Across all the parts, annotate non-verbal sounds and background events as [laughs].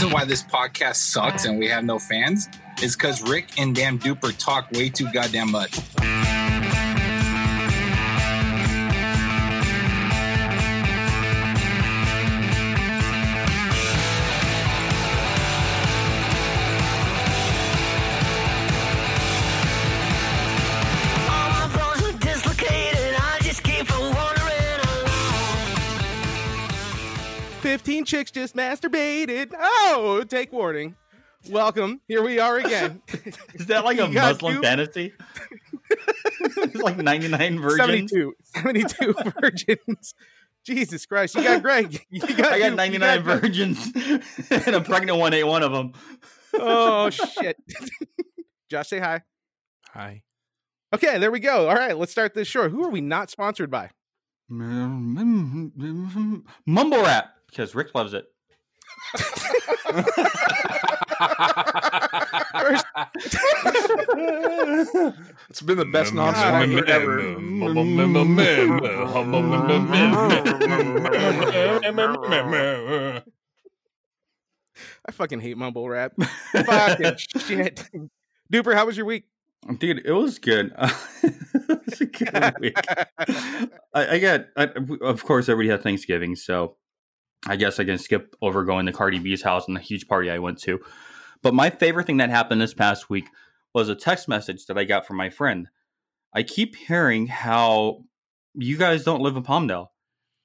reason why this podcast sucks and we have no fans is because Rick and Dan Duper talk way too goddamn much. 15 chicks just masturbated. Oh, take warning. Welcome. Here we are again. [laughs] Is that like [laughs] a You got Muslim two? fantasy? [laughs] it's like 99 virgins. 72. 72 virgins. Jesus Christ. You got Greg. You got I got you 99 got- virgins, and a pregnant one ate one of them. Oh, shit. Josh, say hi. Hi. Okay, there we go. All right, let's start this show. Who are we not sponsored by? Mm-hmm. Mumble rap because Rick loves it. [laughs] It's been the best God, non-sponsor ever. I fucking hate mumble rap. [laughs] fucking shit. Duper, how was your week? Dude, it was good. [laughs] it was a good week. I, I got, I, of course, everybody had Thanksgiving, so I guess I can skip over going to Cardi B's house and the huge party I went to. But my favorite thing that happened this past week was a text message that I got from my friend. I keep hearing how you guys don't live in Palmdale.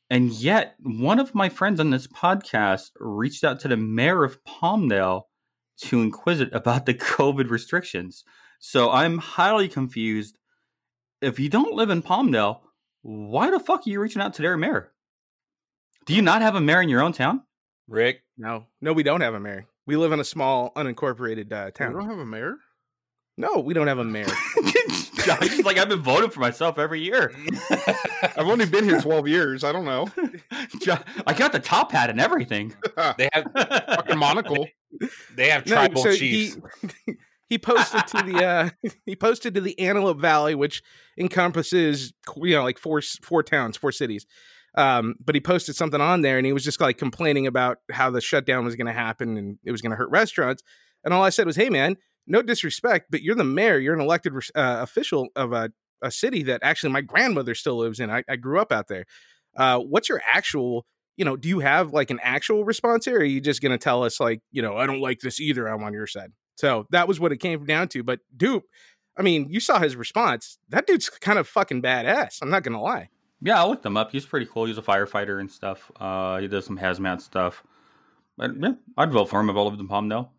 And yet, one of my friends on this podcast reached out to the mayor of Palmdale to inquire about the [laughs] COVID restrictions. So I'm highly confused. If you don't live in Palmdale, why the fuck are you reaching out to their mayor? Do you not have a mayor in your own town? Rick, No, no, we don't have a mayor. We live in a small, unincorporated uh, you town. don't have a mayor? No, we don't have a mayor. [laughs] I just like I've been voting for myself every year. [laughs] I've only been here 12 years. I don't know. [laughs] I got the top hat and everything. They have Fucking monocle. they have No, tribal so chiefs. He, he posted to the uh, he posted to the Antelope Valley, which encompasses you know like four four towns, four cities. Um, but he posted something on there, and he was just like complaining about how the shutdown was going to happen and it was going to hurt restaurants. And all I said was, "Hey, man, no disrespect, but you're the mayor. You're an elected uh, official of a, a city that actually my grandmother still lives in. I, I grew up out there. Uh, what's your actual you know, do you have like an actual response here? Or are you just going to tell us like, you know, I don't like this either. I'm on your side. So that was what it came down to. But dude, I mean, you saw his response. That dude's kind of fucking badass. I'm not going to lie. Yeah, I looked him up. He's pretty cool. He's a firefighter and stuff. Uh, he does some hazmat stuff. But yeah, I'd vote for him if I lived in Palmdale.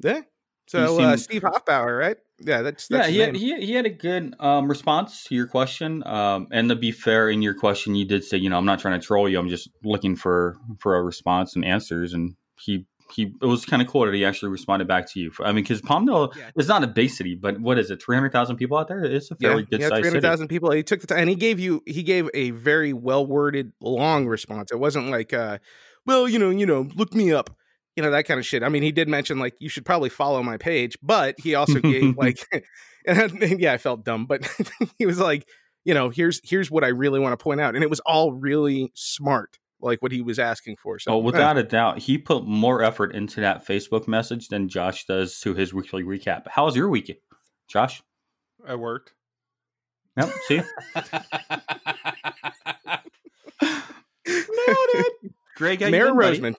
Yeah. So He uh, Steve Hofbauer, right? Yeah, that's, that's yeah, he had, he, he had a good um, response to your question. Um, and to be fair, in your question, you did say, you know, I'm not trying to troll you. I'm just looking for for a response and answers. And he he it was kind of cool that he actually responded back to you. I mean, because Palmdale Yeah. is not a big city, but what is it? Three hundred thousand people out there. It's a fairly good yeah, sized three hundred thousand people. He took the time, and he gave you. He gave a very well worded, long response. It wasn't like, uh, well, you know, you know, look me up, you know, that kind of shit. I mean, he did mention like you should probably follow my page, but he also gave [laughs] like, [laughs] and yeah, I felt dumb, but [laughs] he was like, you know, here's here's what I really want to point out, and it was all really smart, like what he was asking for. So Oh, without a doubt, he put more effort into that Facebook message than Josh does to his weekly recap. How was your weekend, Josh? I worked. Yep. See, [laughs] Greg, how you Mayor been. Roseman.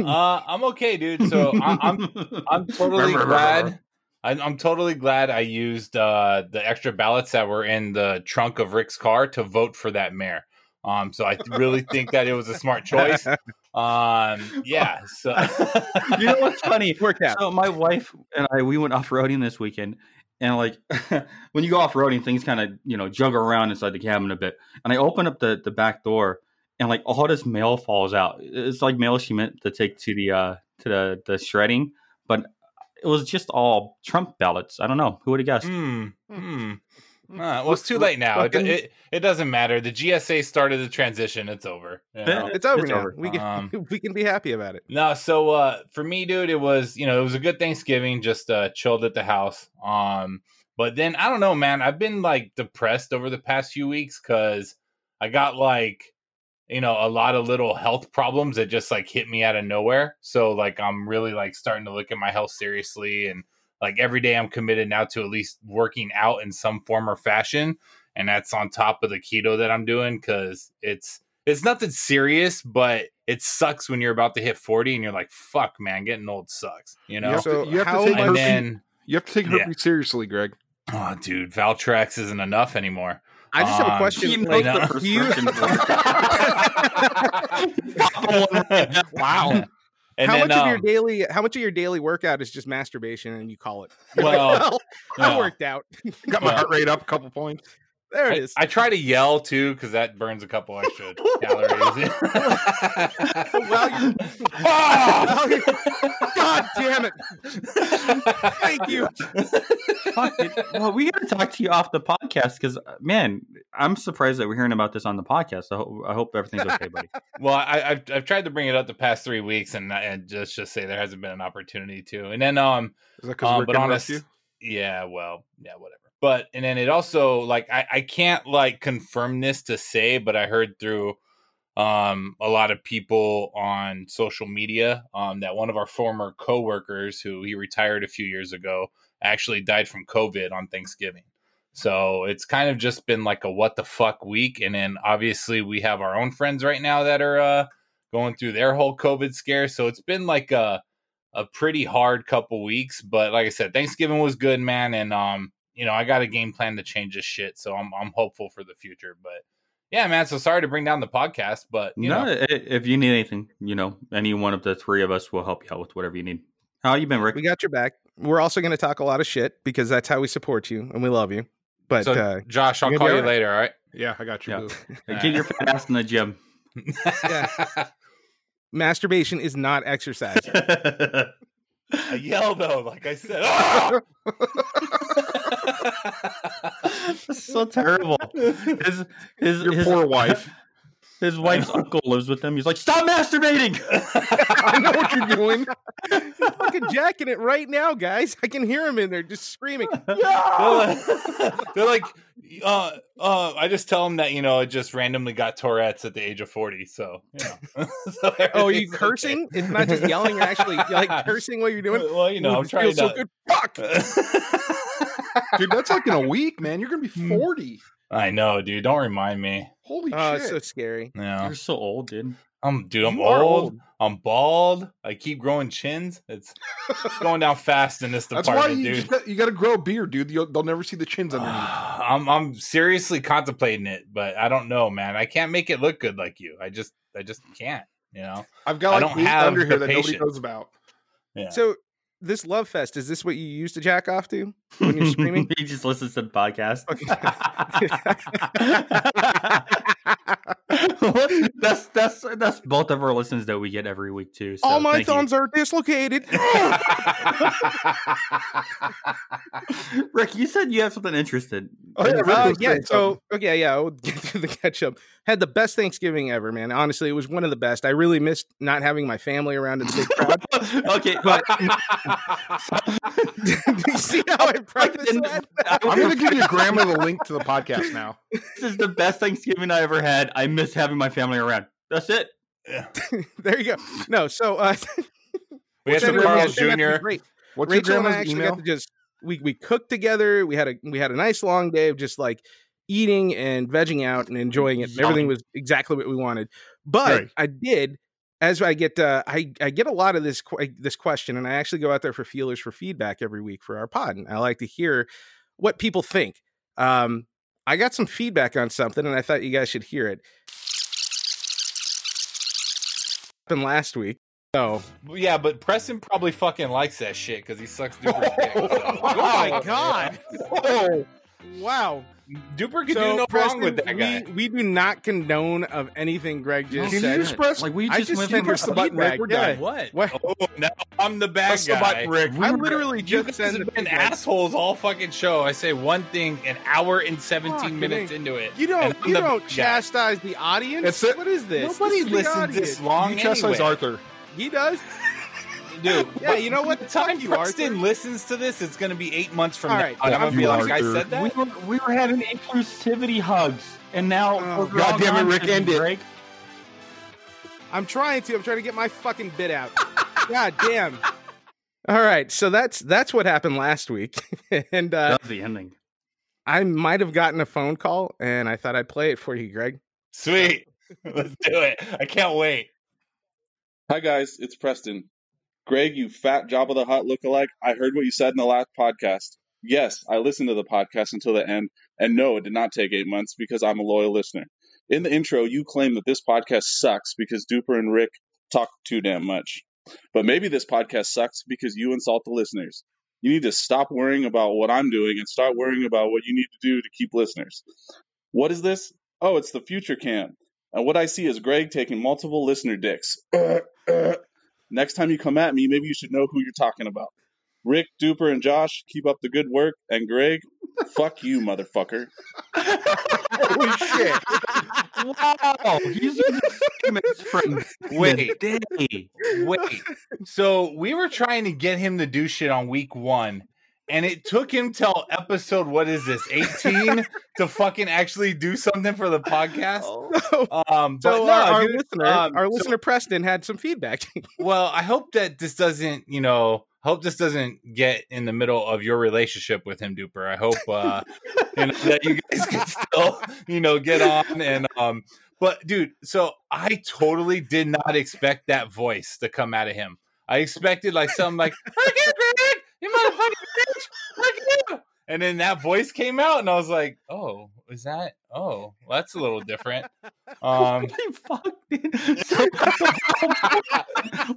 uh, I'm okay, dude. So [laughs] I, I'm I'm totally glad. I'm, I'm totally glad I used uh, the extra ballots that were in the trunk of Rick's car to vote for that mayor. Um, so I really think that it was a smart choice. Um, yeah. So [laughs] you know what's funny? Worked out. So my wife and I we went off roading this weekend, and like [laughs] when you go off roading, things kind of you know juggle around inside the cabin a bit. And I open up the the back door, and like all this mail falls out. It's like mail she meant to take to the uh to the the shredding, but it was just all Trump ballots. I don't know who would have guessed. Hmm. Hmm. [laughs] Uh, well, it's too late now. It, it, it doesn't matter. The GSA started the transition. It's over. you know? It's over It's now. over. We can Um, [laughs] we can be happy about it. No, so uh for me, dude, it was you know it was a good Thanksgiving. Just uh chilled at the house. Um, but then I don't know, man. I've been like depressed over the past few weeks because I got like you know a lot of little health problems that just like hit me out of nowhere. So like I'm really like starting to look at my health seriously and like every day I'm committed now to at least working out in some form or fashion and that's on top of the keto that I'm doing cuz it's it's nothing serious but it sucks when you're about to hit 40 and you're like fuck man getting old sucks you know You have to- So you have to take much- herpes- then You have to take Yeah. seriously, Greg. oh dude Valtrex isn't enough anymore I just have a Um, question. He like, the you- prescription. [laughs] [laughs] [laughs] Wow. And how then, much of your um, daily how much of your daily workout is just masturbation and you call it? [laughs] Well, [laughs] I worked out. Got my Well- heart rate up a couple points. There it I, is. I try to yell too because that burns a couple extra [laughs] calories. Well, you- Ah! [laughs] God damn it! Thank you. Fuck. Well, we got to talk to you off the podcast because, man, I'm surprised that we're hearing about this on the podcast. I, ho- I hope everything's okay, buddy. [laughs] well, I, I've I've tried to bring it up the past three weeks, and and just just say there hasn't been an opportunity to. And then um, Is that because um Rick but interrupts honest, you? yeah, well, yeah, whatever. But and then it also like I I can't like confirm this to say, but I heard through um a lot of people on social media um that one of our former coworkers who he retired a few years ago actually died from covid on thanksgiving. So it's kind of just been like a what the fuck week and then obviously we have our own friends right now that are uh going through their whole covid scare so it's been like a a pretty hard couple weeks but like i said thanksgiving was good man and um you know i got a game plan to change this shit so i'm, I'm hopeful for the future but yeah, man. So sorry to bring down the podcast, but you no, know, if you need anything, you know, any one of the three of us will help you out with whatever you need. How you been, Rick? We got your back. We're also going to talk a lot of shit because that's how we support you and we love you. But so uh, Josh, I'll call you be all right. later. All right. Yeah, I got you. Yeah. boo. Hey, [laughs] Get your fat ass in the gym. yeah. masturbation is not exercise. [laughs] I yell though, like I said. "Ah!" [laughs] [laughs] So terrible. [laughs] His his Your his poor wife. His wife's uncle lives with him. He's like, stop masturbating. [laughs] I know what you're doing. He's fucking jacking it right now, guys. I can hear him in there just screaming. [laughs] they're like, [laughs] they're like, uh, uh, I just tell them that you know I just randomly got Tourette's at the age of forty. So, you know. So Oh, are you everything's okay. cursing? It's not just yelling. You're actually you're like cursing while you're doing. it. Well, you know, Ooh, I'm trying feels so to. good. Fuck. Dude, that's like in a week, man. You're gonna be Hmm. 40. I know, dude. Don't remind me. Holy Oh, shit. it's so scary. Yeah, You're so old, dude. I'm dude. I'm You are old. I'm bald. I keep growing chins. It's, it's going down fast in this [laughs] That's why department, you, dude. got, you got to grow a beard, dude. You'll, they'll never see the chins [sighs] underneath. I'm I'm seriously contemplating it, but I don't know, man. I can't make it look good like you. I just I just can't. You know. I've got I like don't have under the here that nobody patience. knows about. Yeah. So this love fest is this what you use to jack off to when you're [laughs] screaming? he just listens to the podcast. [laughs] that's that's that's both of our listens that we get every week too. So All my thank you. thumbs are dislocated. [laughs] Rick, you said you have something interested. Oh, yeah, Uh, yeah, so okay, yeah, I'll get through the catch up. Had the best Thanksgiving ever, man. Honestly, it was one of the best. I really missed not having my family around in the big crowd. okay, But [laughs] you see how I preface in- that? I'm going to give your [laughs] grandma the link to the podcast now. this is the best Thanksgiving I ever had. I miss having my family around. That's it. [laughs] there you go. No, so uh, we had some Senator Carl's Rachel got to be Jr. Great. What's Rachel your and I grandma's actually email? got to just we we cooked together. We had a we had a nice long day of just like eating and vegging out and enjoying it. Everything was exactly what we wanted. But Right. I did as I get uh, I I get a lot of this que- this question, and I actually go out there for feelers for feedback every week for our pod, and I like to hear what people think. Um, I got some feedback on something, and I thought you guys should hear it. Happened last week, so Yeah, but Preston probably fucking likes that shit because he sucks [laughs] dick. so- Oh my [laughs] God. oh wow. Duper could So, do no Preston, wrong with that guy. We, we do not condone of anything Greg just Can said. you just press? Like we I just, just went sent press the button, Rick. We're yeah. done. What? What? Oh, now I'm the bad Press the guy. button, Rick. I literally You just guys sent have been assholes all fucking show. I say one thing an hour and 17 Fuck, minutes man. into it. You don't you the don't bad guy. chastise the audience. It's it. what is this? Nobody This listens this long You chastise anyway. Arthur. He does. Dude, Yeah, you know what? The time Fuck you, Preston Arthur. listens to this, it's going to be eight months from All now. right, and I'm fuck going to be you, like, I Arthur. said that? we were we were having inclusivity hugs, and now Oh, we're God damn it, Rick, today, end it. I'm trying to. I'm trying to get my fucking bit out. [laughs] God damn. All right, so that's that's what happened last week, [laughs] and uh, That's the ending. I might have gotten a phone call, and I thought I'd play it for you, Greg. Sweet. [laughs] Let's do it. I can't wait. Hi guys, it's Preston. Greg, you fat job Jabba the Hutt lookalike. I heard what you said in the last podcast. Yes, I listened to the podcast until the end, and no, it did not take eight months because I'm a loyal listener. In the intro, you claim that this podcast sucks because Duper and Rick talk too damn much. But maybe this podcast sucks because you insult the listeners. You need to stop worrying about what I'm doing and start worrying about what you need to do to keep listeners. What is this? Oh, it's the future cam. And what I see is Greg taking multiple listener dicks. [clears throat] Next time you come at me, maybe you should know who you're talking about. Rick, Duper, and Josh, keep up the good work. And Greg, fuck you, motherfucker. Holy shit. Wow, he's using statements from Wait. Wait. So we were trying to get him to do shit on week one, and it took him till episode what is this, 18 [laughs] to fucking actually do something for the podcast. [laughs] Um but so no, our, our dude, listener, um, our so- listener Preston had some feedback. [laughs] well, I hope that this doesn't, you know, hope this doesn't get in the middle of your relationship with him, Duper. I hope uh you know, that you guys can still, you know, get on and um but dude, so I totally did not expect that voice to come out of him. I expected like something like "Fuck Greg! You motherfucking bitch! Fuck you!" And then that voice came out, and I was like, "Oh, is that? [laughs] Oh, well, that's a little different." Um, Holy fuck, dude. So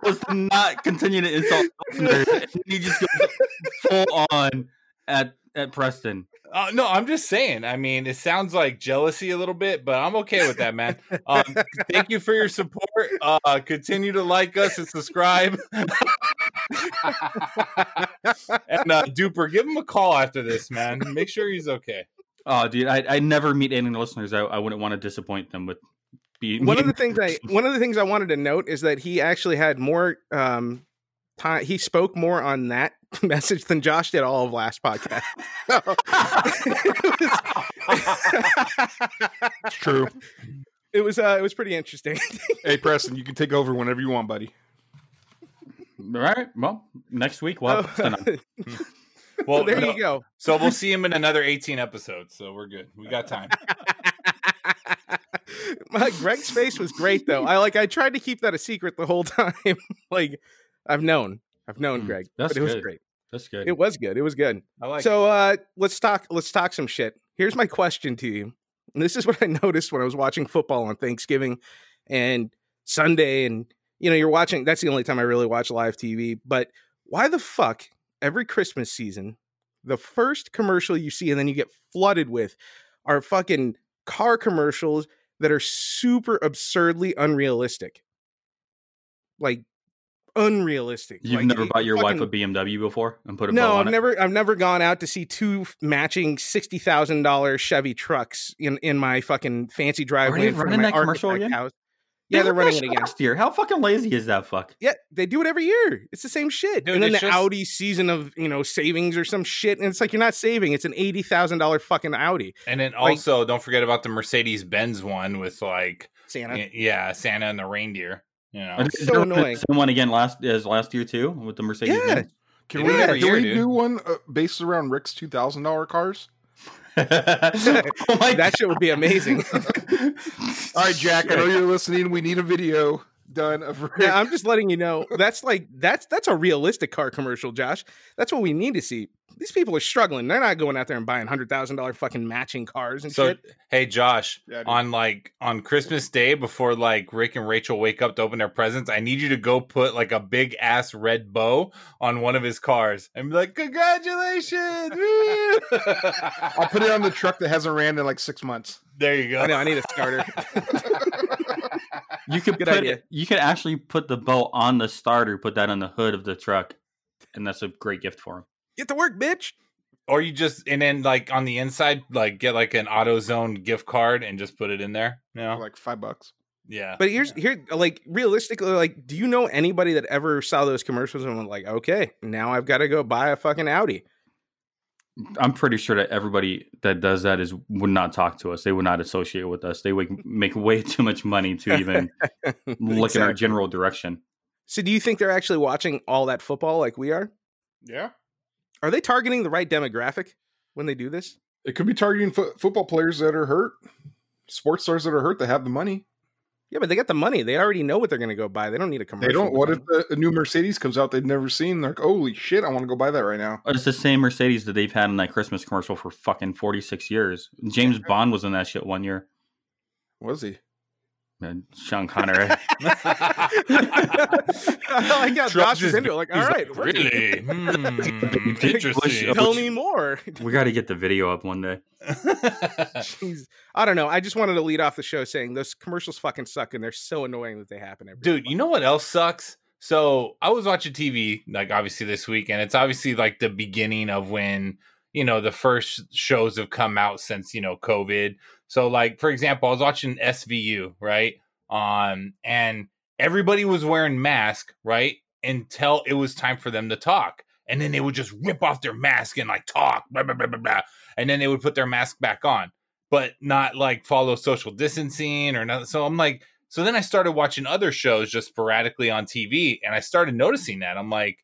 was to not continue to insult listeners. And he just goes full on at at Preston. Uh, no, I'm just saying. I mean, it sounds like jealousy a little bit, but I'm okay with that, man. Um, thank you for your support. Uh, continue to like us and subscribe. [laughs] and uh, Duper, give him a call after this, man. Make sure he's okay. Oh, dude, I I never meet any listeners. I, I wouldn't want to disappoint them with being one of the things I one of the things I wanted to note is that he actually had more um time. He spoke more on that [laughs] message than Josh did all of last podcast. It's true. [laughs] it was uh, it was pretty interesting. Hey, Preston, you can take over whenever you want, buddy. All right. Well, next week we'll have Preston on. [laughs] Well, so there no- you go. So we'll see him in another 18 episodes. So we're good. We got time. [laughs] My Greg's face was great though. I like I tried to keep that a secret the whole [laughs] time. like I've known. I've known Mm, Greg. that's but it was good. great. That's good. It was good. It was good. I like. so uh let's talk let's talk some shit. Here's my question to you. And this is what I noticed when I was watching football on Thanksgiving and Sunday and you know, you're watching that's the only time I really watch live TV, but why the fuck every Christmas season the first commercial you see and then you get flooded with are fucking car commercials that are super absurdly unrealistic. Like unrealistic. You've Like, never bought your wife a BMW before and put a no, I've it? never I've never gone out to see two matching sixty thousand dollar Chevy trucks in in my fucking fancy driveway running that commercial again? house. Yeah, they're running it shit again. Last year, how fucking lazy is that fuck? Yeah, they do it every year. It's the same shit. Dude, and then the just- Audi season of you know savings or some shit, and it's like you're not saving. It's an eighty thousand dollar fucking Audi. and then like- also, don't forget about the Mercedes Benz one with like, Santa. yeah, Santa and the reindeer. You know, And so did they run annoying. the same one again last as last year too with the Mercedes. Yeah. Benz? Can They we, do it every can year, we do one uh, based around Rick's two thousand dollar cars? Oh my that shit would be amazing. All right, Jack. I know you're listening. We need a video done of Rick. yeah, I'm just letting you know. That's like that's that's a realistic car commercial, Josh. That's what we need to see. These people are struggling. They're not going out there and buying hundred thousand dollar fucking matching cars and So shit. hey Josh, Yeah, on like on Christmas Day before like Rick and Rachel wake up to open their presents, I need you to go put like a big ass red bow on one of his cars and be like, Congratulations! [laughs] [laughs] I'll put it on the truck that hasn't ran in like six months. there you go. I know. I need a starter. [laughs] You could Good put idea. you could actually put the bow on the starter, put that on the hood of the truck, and that's a great gift for him. Get to work, bitch. Or you just and then like on the inside, like get like an AutoZone gift card and just put it in there. You know? like five bucks. Yeah. But here's here like realistically, like, do you know anybody that ever saw those commercials and went like, okay, now I've got to go buy a fucking Audi? I'm pretty sure that everybody that does that is would not talk to us. They would not associate with us. They would make way [laughs] too much money to even [laughs] look in our general direction. So, do you think they're actually watching all that football like we are? Yeah. Are they targeting the right demographic when they do this? It could be targeting fo- football players that are hurt, sports stars that are hurt that have the money. Yeah, but they got the money. They already know what they're going to go buy. They don't need a commercial. They don't. What them. if the, a new Mercedes comes out they've never seen? They're like, holy shit, I want to go buy that right now. It's the same Mercedes that they've had in that Christmas commercial for fucking 46 years. James Bond was in that shit one year. Was he? Man, Sean Connery. [laughs] [laughs] I like how Josh is into it. Like, all right, He's like, really? Hmm, interesting. Tell me more. [laughs] we got to get the video up one day. Jeez. I don't know. I just wanted to lead off the show saying those commercials fucking suck and they're so annoying that they happen every Dude, you know what else sucks? So I was watching TV, like obviously this week, and it's obviously like the beginning of when, you know, the first shows have come out since, you know, COVID. So, like, for example, I was watching SVU, right? Um, and everybody was wearing mask right? Until it was time for them to talk. And then they would just rip off their mask and like talk, blah, blah, blah, blah, blah. And then they would put their mask back on, but not like follow social distancing or nothing. So I'm like, so then I started watching other shows just sporadically on TV, and I started noticing that. I'm like,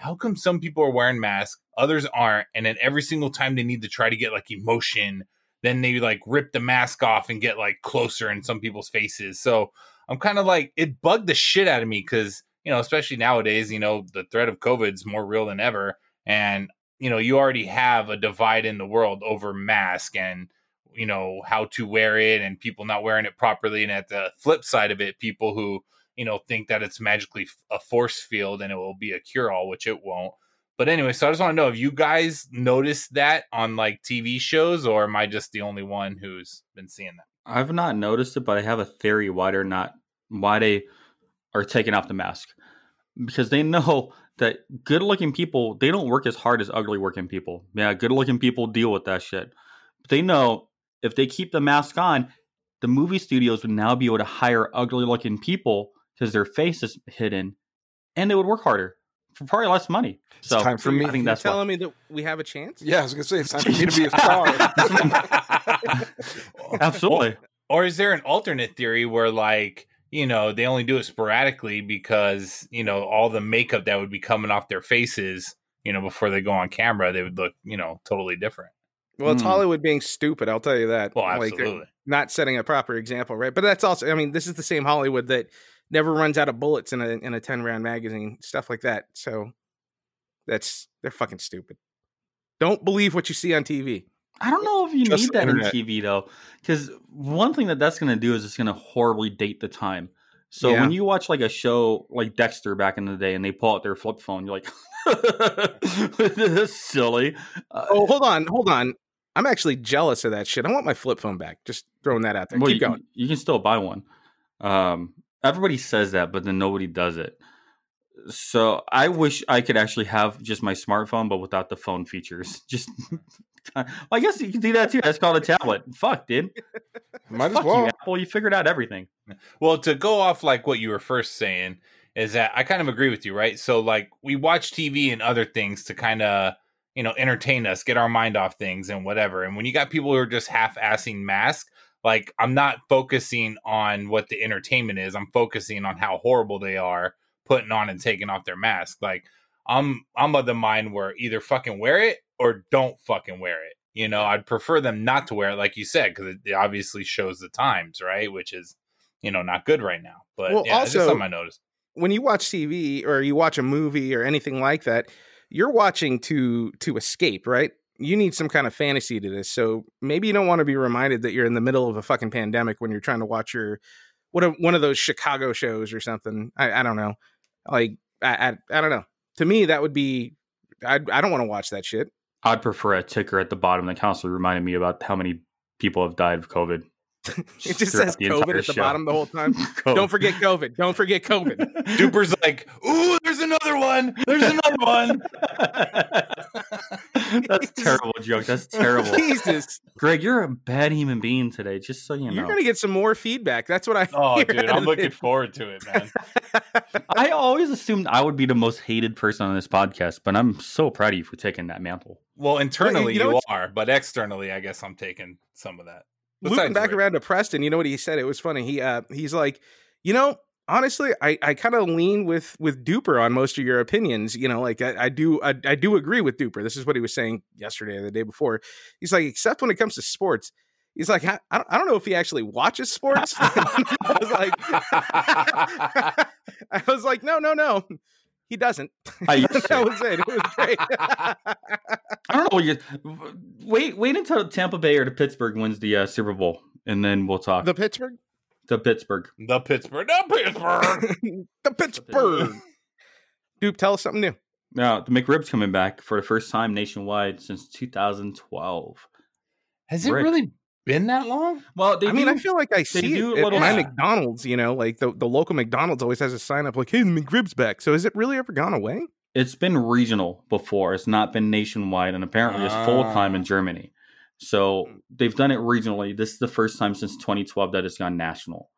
how come some people are wearing masks, others aren't? And then every single time they need to try to get like emotion, then they like rip the mask off and get like closer in some people's faces. So I'm kind of like, it bugged the shit out of me because, you know, especially nowadays, you know, the threat of COVID is more real than ever. And, you know, you already have a divide in the world over mask and, you know how to wear it and people not wearing it properly and at the flip side of it people who you know think that it's magically a force field and it will be a cure all which it won't but anyway so i just want to know if you guys noticed that on like tv shows or am i just the only one who's been seeing that I've not noticed it, but I have a theory why they're not why they are taking off the mask because they know [laughs] that good looking people they don't work as hard as ugly working people. Yeah, good looking people deal with that shit. But they know if they keep the mask on, the movie studios would now be able to hire ugly looking people because their face is hidden, and they would work harder for probably less money. So time for me. I think You're that's why. telling me that we have a chance. Yeah, I was gonna say it's time for me to be a [laughs] star. [laughs] Absolutely. or is there an alternate theory where like you know they only do it sporadically because you know all the makeup that would be coming off their faces you know before they go on camera they would look you know totally different Well, it's Hmm. Hollywood being stupid. I'll tell you that. well Like, absolutely not setting a proper example, right? But that's also, I mean, this is the same Hollywood that never runs out of bullets in a in a ten round magazine, stuff like that. So that's they're fucking stupid. Don't believe what you see on TV. I don't know if you Just need that internet. in TV though, because one thing that that's going to do is it's going to horribly date the time. So Yeah. when you watch like a show like Dexter back in the day, and they pull out their flip phone, you're like, "This [laughs] is silly." Uh, Oh, hold on, hold on. I'm actually jealous of that shit. I want my flip phone back. Just throwing that out there. well, Keep you, going. you can still buy one. Um, everybody says that, but then nobody does it. So I wish I could actually have just my smartphone, but without the phone features. [laughs] Just, well, I guess you can do that too. That's called a tablet. Fuck, dude. [laughs] Might as well. you, Apple. You figured out everything. Well, to go off like what you were first saying is that I kind of agree with you, right? So like we watch TV and other things to kind of you know entertain us, get our mind off things and whatever. And when you got people who are just half-assing mask, like I'm not focusing on what the entertainment is. I'm focusing on how horrible they are putting on and taking off their mask. Like I'm I'm of the mind where either fucking wear it or don't fucking wear it. You know, I'd prefer them not to wear it, like you said, because it, obviously shows the times, right? Which is you know not good right now. But Well, yeah, it's just also- something I noticed. when you watch TV or you watch a movie or anything like that, you're watching to to escape, right? You need some kind of fantasy to this. So maybe you don't want to be reminded that you're in the middle of a fucking pandemic when you're trying to watch your what a, one of those Chicago shows or something. I, I don't know. Like I, I I don't know. To me, that would be I I don't want to watch that shit. I'd prefer a ticker at the bottom that constantly reminded me about how many people have died of COVID. [laughs] It just says COVID at the show. bottom the whole time. [laughs] COVID. Don't forget COVID. Don't forget COVID. [laughs] Duper's like, ooh, there's another one. There's another one. That's terrible joke. That's terrible. Jesus, Greg, you're a bad human being today. Just so you know. you're gonna get some more feedback. That's what I. Oh, hear dude, I'm looking this. forward to it, man. I always assumed I would be the most hated person on this podcast, but I'm so proud of you for taking that mantle. Well, internally you know you, are, but externally, I guess I'm taking some of that. Looping back around to Preston, you know what he said? It was funny. He uh he's like, you know, honestly, I, I kind of lean with with Duper on most of your opinions. You know, like I, I do I, I do agree with Duper. This is what he was saying yesterday or the day before. He's like, except when it comes to sports. He's like, I, I I don't know if he actually watches sports. [laughs] I was like, [laughs] I was like, no, no, no, he doesn't. I used [laughs] to. that was it. It was great. [laughs] I don't know. What you wait, wait until Tampa Bay or the Pittsburgh wins the uh, Super Bowl, and then we'll talk. the Pittsburgh, the Pittsburgh. the Pittsburgh, the Pittsburgh. [laughs] the Pittsburgh. Dupe, tell us something new. Now the McRib's coming back for the first time nationwide since 2012. Has it really been that long? Well, they I mean, I feel like I see do it a at little- my Yeah. McDonald's. You know, like the, the local McDonald's always has a sign up like, "Hey, the McRib's back." So, has it really ever gone away? it's been regional before. It's not been nationwide, and apparently it's full time in Ah. Germany. So they've done it regionally. This is the first time since 2012 that it's gone national.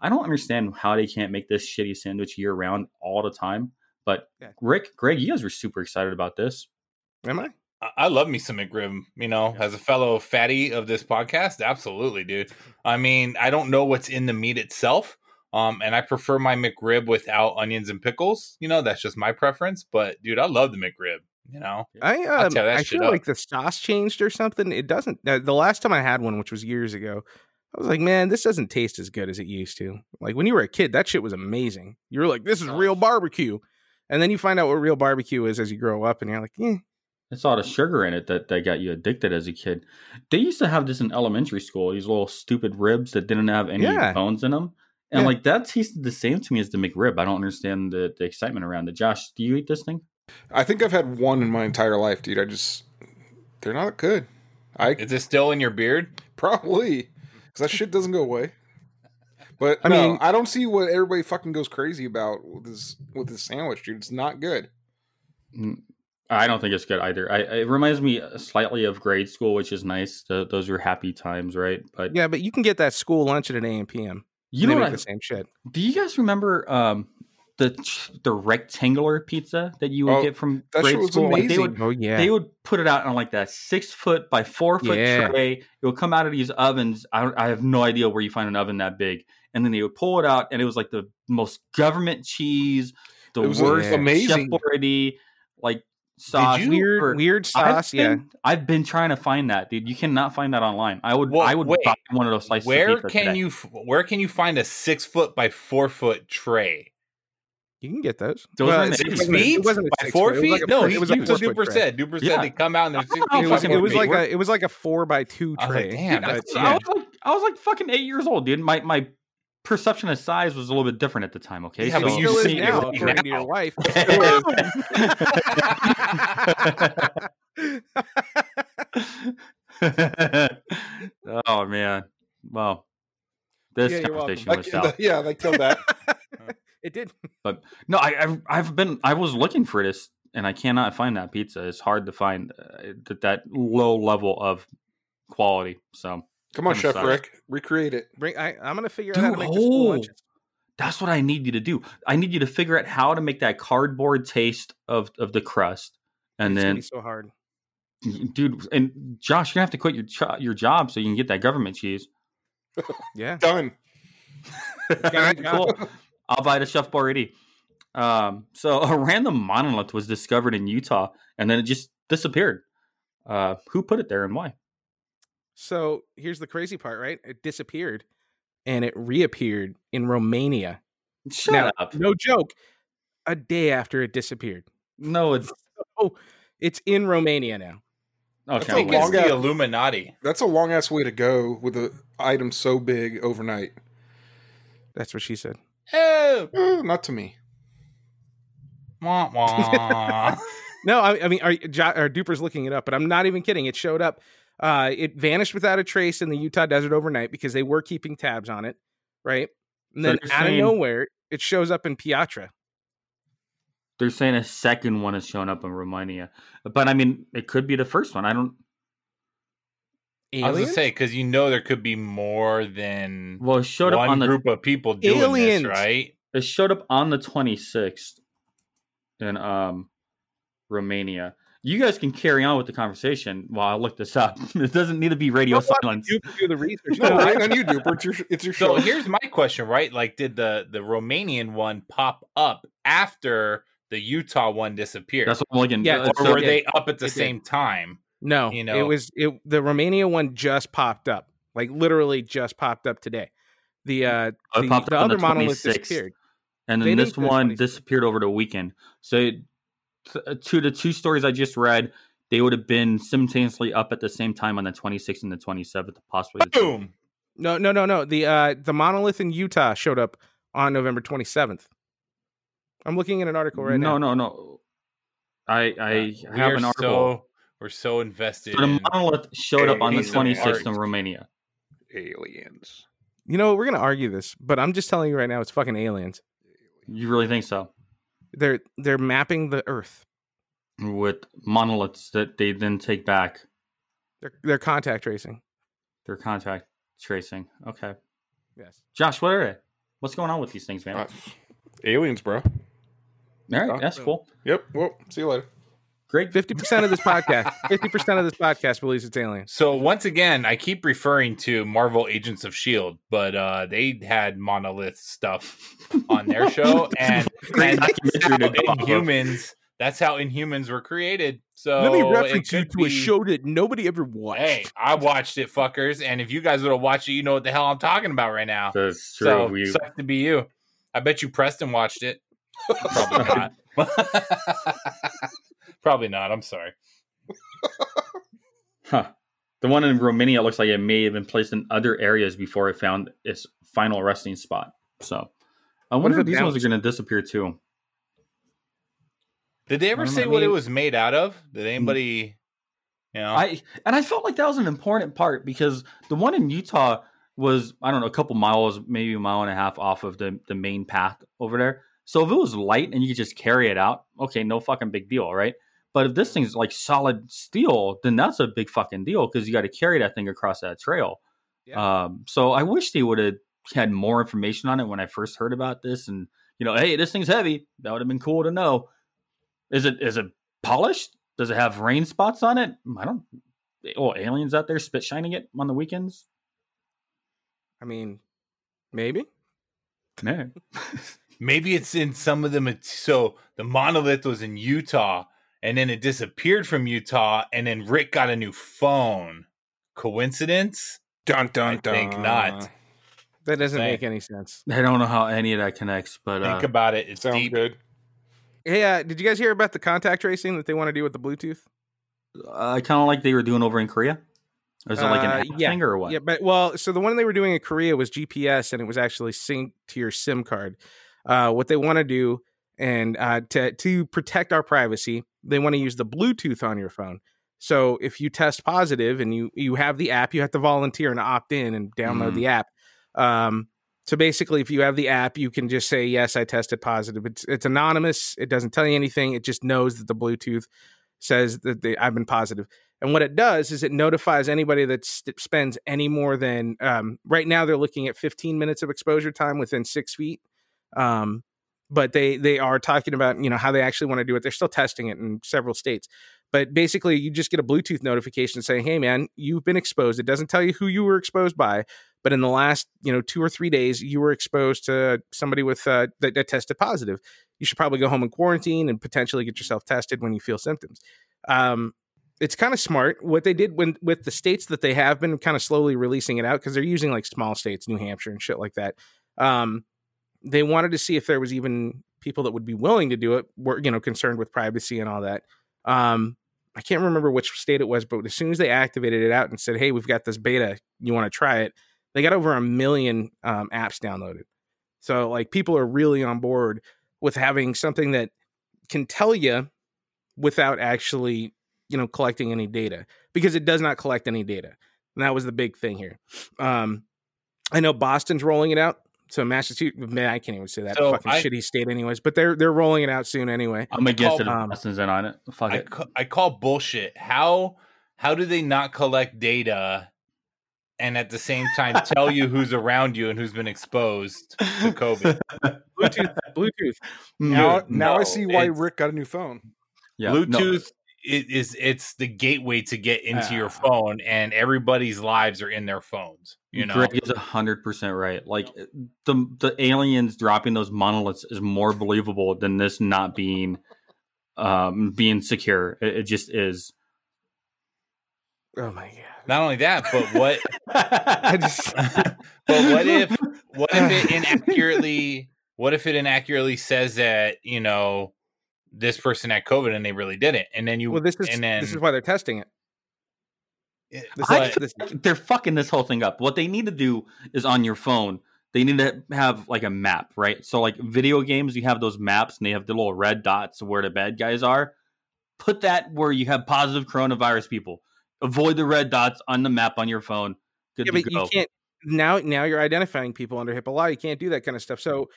I don't understand how they can't make this shitty sandwich year round all the time. But Yeah. Rick, Greg, you guys were super excited about this. Am I? I- I love me some McRib. You know, as a fellow fatty of this podcast, absolutely, dude. I mean, I don't know what's in the meat itself, um, and I prefer my McRib without onions and pickles. You know, that's just my preference. But dude, I love the McRib. You know, I um, tear that I feel up. like the sauce changed or something. It doesn't. Uh, the last time I had one, which was years ago, I was like, man, this doesn't taste as good as it used to. Like when you were a kid, that shit was amazing. You were like, this is real barbecue, and then you find out what real barbecue is as you grow up, and you're like, eh. It's all the sugar in it that, that got you addicted as a kid. They used to have this in elementary school, these little stupid ribs that didn't have any Yeah. bones in them. And Yeah. like that tasted the same to me as the McRib. I don't understand the, the excitement around it. Josh, do you eat this thing? I think I've had one in my entire life, dude. I just they're not good. I is it still in your beard? probably because that shit doesn't go away. But I I mean, mean- I don't see what everybody fucking goes crazy about with this with this sandwich, dude. It's not good. Mm, I don't think it's good either. I, it reminds me slightly of grade school, which is nice. Th those are happy times, right? But yeah, but you can get that school lunch at an AM PM. you know what? I- the same shit. do you guys remember um, the the rectangular pizza that you would Oh, get from grade school? Like, they would Oh yeah, they would put it out on like that six foot by four foot Yeah. tray. It would come out of these ovens. I, I have no idea where you find an oven that big. And then they would pull it out, and it was like the most government cheese, the It was worst amazing. chef already like sauce. you- weird, ever. weird sauce. I've Yeah, been, I've been trying to find that, dude. You cannot find that online. I would, Well, I would wait. buy one of those slices. of Where pizza can today. you where can you find a six foot by four foot tray? you can get those. Those are it Six wasn't a- feet It wasn't by six four foot, it feet? was like a no, four- it was a that's what four foot Duper tray. said. Duper Yeah. said they come out and they're six [laughs] feet It was, it was like a it was like a four by two I was like, tray. damn, but, that's- I yeah. was like, I was like fucking eight years old, dude. My my perception of size was a little bit different at the time. Okay, Yeah, It but you still is now, according to your wife. [laughs] oh man, well, this Yeah, conversation Like, was out. yeah, they killed that. [laughs] [laughs] it did. But no, I, I've I've been I was looking for this and I cannot find that pizza. It's hard to find uh, that that low level of quality. So Come on, Chef sucks. Rick, recreate it. Bring. I, I'm gonna figure out how to make the school oh, lunches. that's what I need you to do. I need you to figure out how to make that cardboard taste of of the crust, and it's then be so hard. dude and Josh, you're going to have to quit your cho- your job so you can get that government cheese. Yeah. [laughs] Done. [laughs] Cool. I'll buy the Chef Boyardee. Um, so [laughs] a random monolith was discovered in Utah, and then it just disappeared. Uh, who put it there and why? So here's the crazy part, right? It disappeared, and it reappeared in Romania. Shut Now, up! No joke. A day after it disappeared. No, it's [laughs] Oh, it's in Romania now. I okay. think a it's long the out- Illuminati. That's a long ass way to go with an item so big overnight. That's what she said. Oh, Eh, not to me. wah, [laughs] wah. No, I, I mean, our, Jo- our Duper's looking it up, but I'm not even kidding. It showed up. Uh, it vanished without a trace in the Utah desert overnight because they were keeping tabs on it, right? And So then out of nowhere, it shows up in Piatra. They're saying a second one has shown up in Romania, but I mean, it could be the first one. I don't. I was gonna say because you know there could be more than Well, it showed up on the group of people doing Aliens. this, right? it showed up on the 26th in um Romania. You guys can carry on with the conversation while I look this up. [laughs] It doesn't need to be radio How about silence. You can do the research. No, right on you, Duper. It's your, it's your So show. here's my question, right? Like, did the the Romanian one pop up after the Utah one disappeared, That's what I'm looking. Yeah, or so- were they up at the It did. same time? No, You know, it was it. The Romania one just popped up, like literally just popped up today. The uh, the, the other the monolith disappeared. and then didn't this do the one disappeared over the weekend. So, it- th- to the two stories I just read, they would have been simultaneously up at the same time on the 26th and the 27th, possibly. the Boom. No, no, no, no. The uh, the monolith in Utah showed up on November twenty seventh. I'm looking at an article right no, now. no, no. No. I I Uh, have an article. so we're so invested. So the in, monolith showed up on the Piece of 26th in. Romania. Aliens. You know, we're gonna argue this, but I'm just telling you right now, it's fucking aliens. You really think so? They're they're mapping the Earth. With monoliths that they then take back They're they're contact tracing. They're contact tracing. Okay, Yes. Josh, what are they? What's going on with these things, man? Uh, aliens, bro. All right, that's cool. Yep. Well, see you later. Great. Fifty percent of this podcast. [laughs] Fifty percent of this podcast believes it's aliens. So once again, I keep referring to Marvel Agents of Shield, but uh, they had monolith stuff on their [laughs] show, and, and that's documentary how go off of. Inhumans. That's how Inhumans were created. So Let me it reference you could to a show that nobody ever watched. Hey, I watched it, fuckers, and if you guys would have watched it, you know what the hell I'm talking about right now. That's true. So we, sucks to be you. I bet you Preston watched it. Probably [laughs] not. [laughs] Probably not. I'm sorry. [laughs] huh. The one in Romania looks like it may have been placed in other areas before it found its final resting spot. So I wonder it if these ones are going to disappear too. Did they ever say know. what it was made out of? Did anybody? You know, I and I felt like that was an important part because the one in Utah was I don't know a couple miles, maybe a mile and a half off of the the main path over there. So if it was light and you could just carry it out, okay, no fucking big deal, right? But if this thing's like solid steel, then that's a big fucking deal because you got to carry that thing across that trail. Um, so I wish they would have had more information on it when I first heard about this, and you know, hey, this thing's heavy. That would have been cool to know. Is it is it polished? Does it have rain spots on it? I don't. Oh, aliens out there spit shining it on the weekends? I mean, maybe. Yeah. [laughs] maybe it's in some of the so the monolith was in Utah and then it disappeared from Utah and then Rick got a new phone. Coincidence? Dun dun I dun. think not. That doesn't Say. make any sense. I don't know how any of that connects, but Think uh, about it. It's Sounds deep. good. Hey, uh, did you guys hear about the contact tracing that they want to do with the Bluetooth? I kind of like they were doing over in Korea. Is it like an Uh, app yeah. thing or what? Yeah, but well, so the one they were doing in Korea was GPS, and it was actually synced to your SIM card. Uh, what they want to do, and uh, to to protect our privacy, they want to use the Bluetooth on your phone. So if you test positive and you you have the app, you have to volunteer and opt in and download Mhm. the app. Um, so basically, if you have the app, you can just say yes, I tested positive. It's it's anonymous. It doesn't tell you anything. It just knows that the Bluetooth says that they, I've been positive. And what it does is it notifies anybody that st- spends any more than um, right now they're looking at 15 minutes of exposure time within six feet. Um, but they they are talking about you know how they actually want to do it. They're still testing it in several states. But basically, you just get a Bluetooth notification saying, "Hey, man, you've been exposed." It doesn't tell you who you were exposed by, but in the last you know two or three days, you were exposed to somebody with uh, that, that tested positive. You should probably go home and quarantine and potentially get yourself tested when you feel symptoms. Um, it's kind of smart what they did when with the states that they have been kind of slowly releasing it out because they're using like small states, New Hampshire and shit like that. Um, they wanted to see if there was even people that would be willing to do it. Were you know concerned with privacy and all that. Um, I can't remember which state it was, but as soon as they activated it out and said, "Hey, we've got this beta, you want to try it?" They got over a million um, apps downloaded. So like people are really on board with having something that can tell you without actually you know collecting any data because it does not collect any data and that was the big thing here um i know boston's rolling it out So Massachusetts, man, I can't even say that So fucking I- shitty state, anyways. But they're they're rolling it out soon anyway. I'm against call- it. If um, Boston's in on it. Fuck I, it. ca- I call bullshit. How how do they not collect data and at the same time tell you who's around you and who's been exposed to COVID? Bluetooth, Bluetooth. [laughs] Now, Dude, now I see why Rick got a new phone. Yeah, no. Bluetooth i- is it's the gateway to get into your Ah. phone, and everybody's lives are in their phones. You know, Greg is hundred percent right. Like the the aliens dropping those monoliths is more believable than this not being um being secure. It, it just is. Oh my god. not only that, but what [laughs] just but what if what if it [laughs] inaccurately what if it inaccurately says that you know this person had COVID and they really didn't, and then you well, this is and then this is why they're testing it. This, I is, this, they're fucking this whole thing up. What they need to do is on your phone. They need to have like a map, right? So like video games, you have those maps and they have the little red dots where the bad guys are. Put that where you have positive coronavirus people. Avoid the red dots on the map on your phone. Good yeah, to but go. you can't now. Now you're identifying people under HIPAA law. You can't do that kind of stuff. So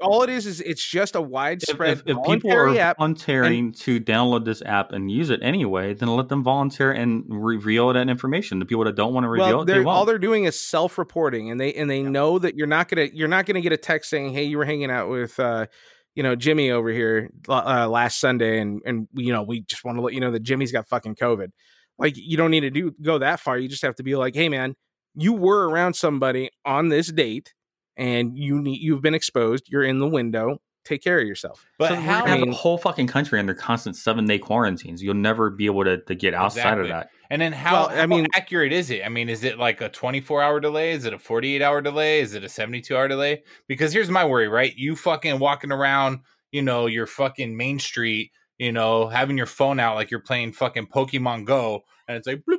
all it is is it's just a if, widespread if, if people are app. volunteering to download this app and use it anyway, then let them volunteer and reveal that information. The people that don't want to reveal Well, it, they won't. all they're doing is self-reporting, and they and they know that you're not gonna you're not gonna get a text saying, "Hey, you were hanging out with." uh you know Jimmy over here uh, last Sunday, and and you know we just want to let you know that Jimmy's got fucking COVID. Like you don't need to do go that far. You just have to be like, hey man, you were around somebody on this date, and you need you've been exposed. You're in the window. Take care of yourself. but so how gonna have mean- the whole fucking country under constant seven day quarantines. You'll never be able to, to get outside Exactly. of that. and then how, Well, I how mean- accurate is it? I mean, is it like a 24 hour delay? Is it a 48 hour delay? Is it a 72 hour delay? Because here's my worry, right? You fucking walking around, you know, your fucking main street, you know, having your phone out like you're playing fucking Pokemon Go, and it's like bloop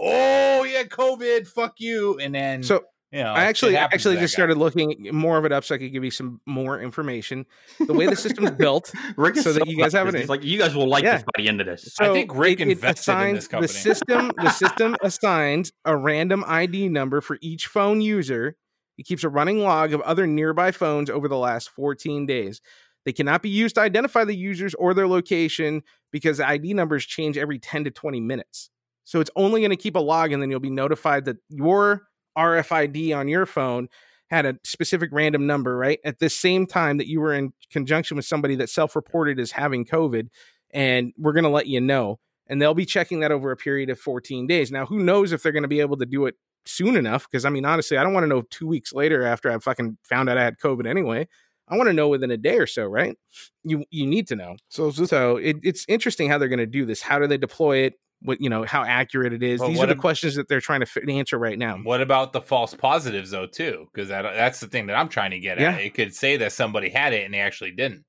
Oh yeah, COVID, fuck you. And then So you know, I actually actually just guy. started looking more of it up so I could give you some more information. The way the system's [laughs] built, Rick is So that you guys have it He's like, you guys will like Yeah. this by the end of this. I think Rick it- it invested in this company. The system, the [laughs] system assigns a random ID number for each phone user. It keeps a running log of other nearby phones over the last 14 days. They cannot be used to identify the users or their location because the ID numbers change every 10 to 20 minutes. So it's only going to keep a log, and then you'll be notified that your RFID on your phone had a specific random number, right? At the same time that you were in conjunction with somebody that self reported as having COVID, and we're going to let you know. And they'll be checking that over a period of 14 days. Now, who knows if they're going to be able to do it soon enough? Because I mean, honestly, I don't want to know two weeks later after I fucking found out I had COVID anyway. I want to know within a day or so, right? You you need to know. So this So it, it's interesting how they're going to do this. How do they deploy it? What you know, how accurate it is. But These are the ab- questions that they're trying to fit, answer right now. What about the false positives though too? Because that, that's the thing that I'm trying to get Yeah. at. It could say that somebody had it and they actually didn't.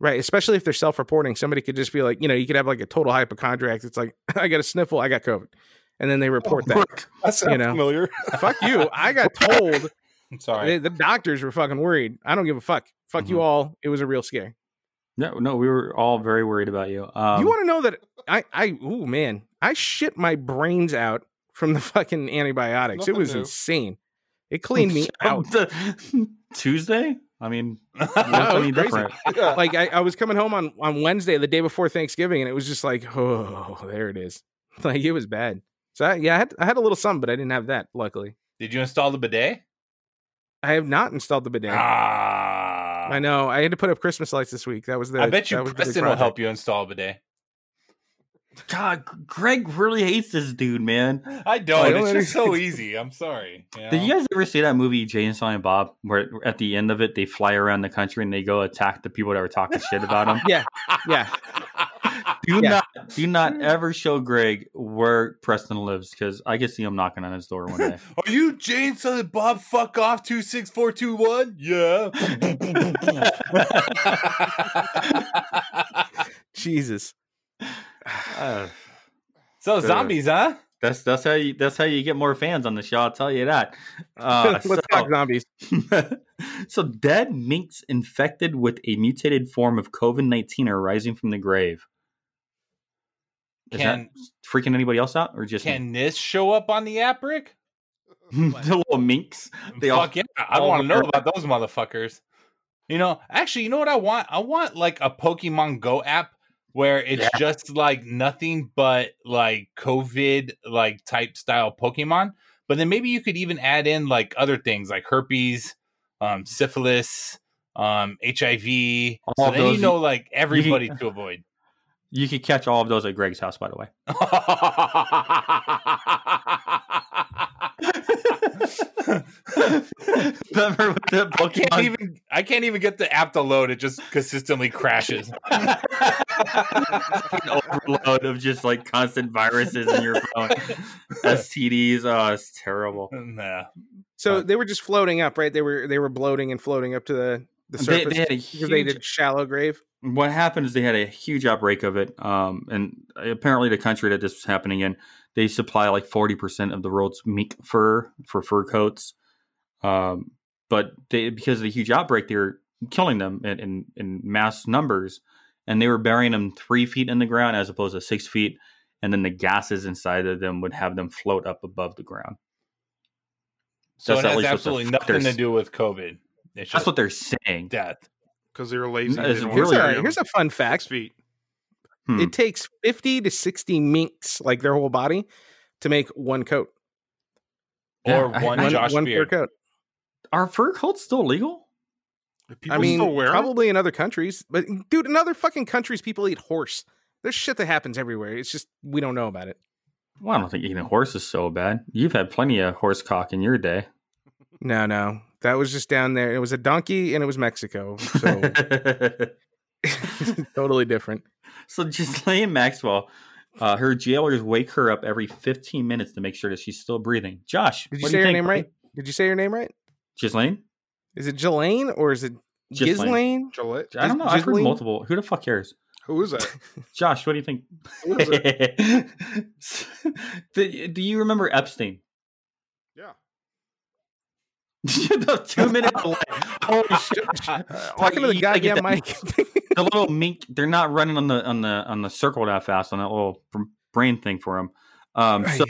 Right, especially if they're self-reporting. Somebody could just be like, you know, you could have like a total hypochondriac. It's like, [laughs] I got a sniffle, I got COVID, and then they report that. [laughs] that sounds know. familiar? Fuck you! I got [laughs] told I'm sorry. the, the doctors were fucking worried. I don't give a fuck. Fuck you Mhm. all. It was a real scare. No, no, we were all very worried about you. Um, you want to know that I, I, oh man, I shit my brains out from the [laughs] fucking antibiotics. Nothing it was new. insane. It [laughs] cleaned me out. [laughs] Tuesday? I mean, No, it was crazy. different? Like I, I was coming home on on Wednesday, the day before Thanksgiving, and it was just like, oh, there it is. Like it was bad. So I, yeah, I had I had a little something, but I didn't have that. Luckily, Did you install the bidet? I have not installed the bidet. Ah, I know. I had to put up Christmas lights this week. That was the. I bet you that was the big Preston will help you install a bidet. God, Greg really hates this dude, man. I don't. Oh, I don't it's just so easy. I'm sorry. you Did you guys ever see that movie Jay and Silent Bob, where at the end of it they fly around the country and they go attack the people that were talking shit about him? [laughs] Yeah, yeah. Do Yeah. not, do not ever show Greg where Preston lives because I can see him knocking on his door one day. [laughs] Are you Jay and Silent Bob? Fuck off. Two six four two one. Yeah. [laughs] Jesus. Uh, [sighs] so zombies, huh? that's that's how you that's how you get more fans on the show. I'll tell you that. [laughs] Uh, Let's so- talk zombies. [laughs] so dead minks infected with a mutated form of COVID nineteen are rising from the grave. Is Can that freaking anybody else out or just me? can this show up on the app, Rick? [laughs] the little minks. They all Fuck yeah, I want to know about those motherfuckers. You know, actually, you know what I want? I want like a Pokemon Go app where it's Yeah. just like nothing but like COVID like type style Pokemon. But then maybe you could even add in like other things like herpes, um, syphilis, um, HIV. All so then you know like everybody to avoid. you could catch all of those at Greg's house, by the way. [laughs] Remember with the I can't even I can't even get the app to load. It just consistently crashes. [laughs] An overload of just like constant viruses in your phone, STDs. Oh, it's terrible. nah. So Uh, they were just floating up, right? They were they were bloating and floating up to the the surface they had a because they did shallow grave. what happened is they had a huge outbreak of it um, and apparently the country that this was happening in they supply like 40% of the world's mink fur for fur coats um, but they because of the huge outbreak they were killing them in, in, in mass numbers and they were burying them three feet in the ground as opposed to six feet and then the gases inside of them would have them float up above the ground So That's it has least what the absolutely nothing to do with COVID. It's that's what they're saying death. because they were lazy. No, they Here's, want to really- bury a, 'em here's a fun six fact. feet. Hmm. It takes 50 to 60 minks, like their whole body, to make one coat. Yeah, or I- one One, Josh one per Beard. coat. are fur coats still legal I mean, still wear 'em? probably in other countries, but dude, in other fucking countries, people eat horse. There's shit that happens everywhere. It's just we don't know about it. Well, I don't think eating a horse is so bad. You've had plenty of horse cock in your day. No, no, that was just down there. It was a donkey, and it was Mexico, so [laughs] [laughs] totally different. So Ghislaine [laughs] Maxwell, uh, her jailers wake her up every 15 minutes to make sure that she's still breathing. Josh, Did you what say do her think, name right? Did you say her name right? Ghislaine? Is it Jelaine or is it Ghislaine. Gislaine? Gillette. I don't know. I've heard multiple. Who the fuck cares? Who is that? [laughs] Josh, what do you think? Who is it? [laughs] do, do you remember Epstein? [laughs] The two minute [laughs] delay. Holy shit! [laughs] Talking to the You gotta get goddamn that- mic. the little mink they're not running on the on the on the circle that fast on that little brain thing for him um so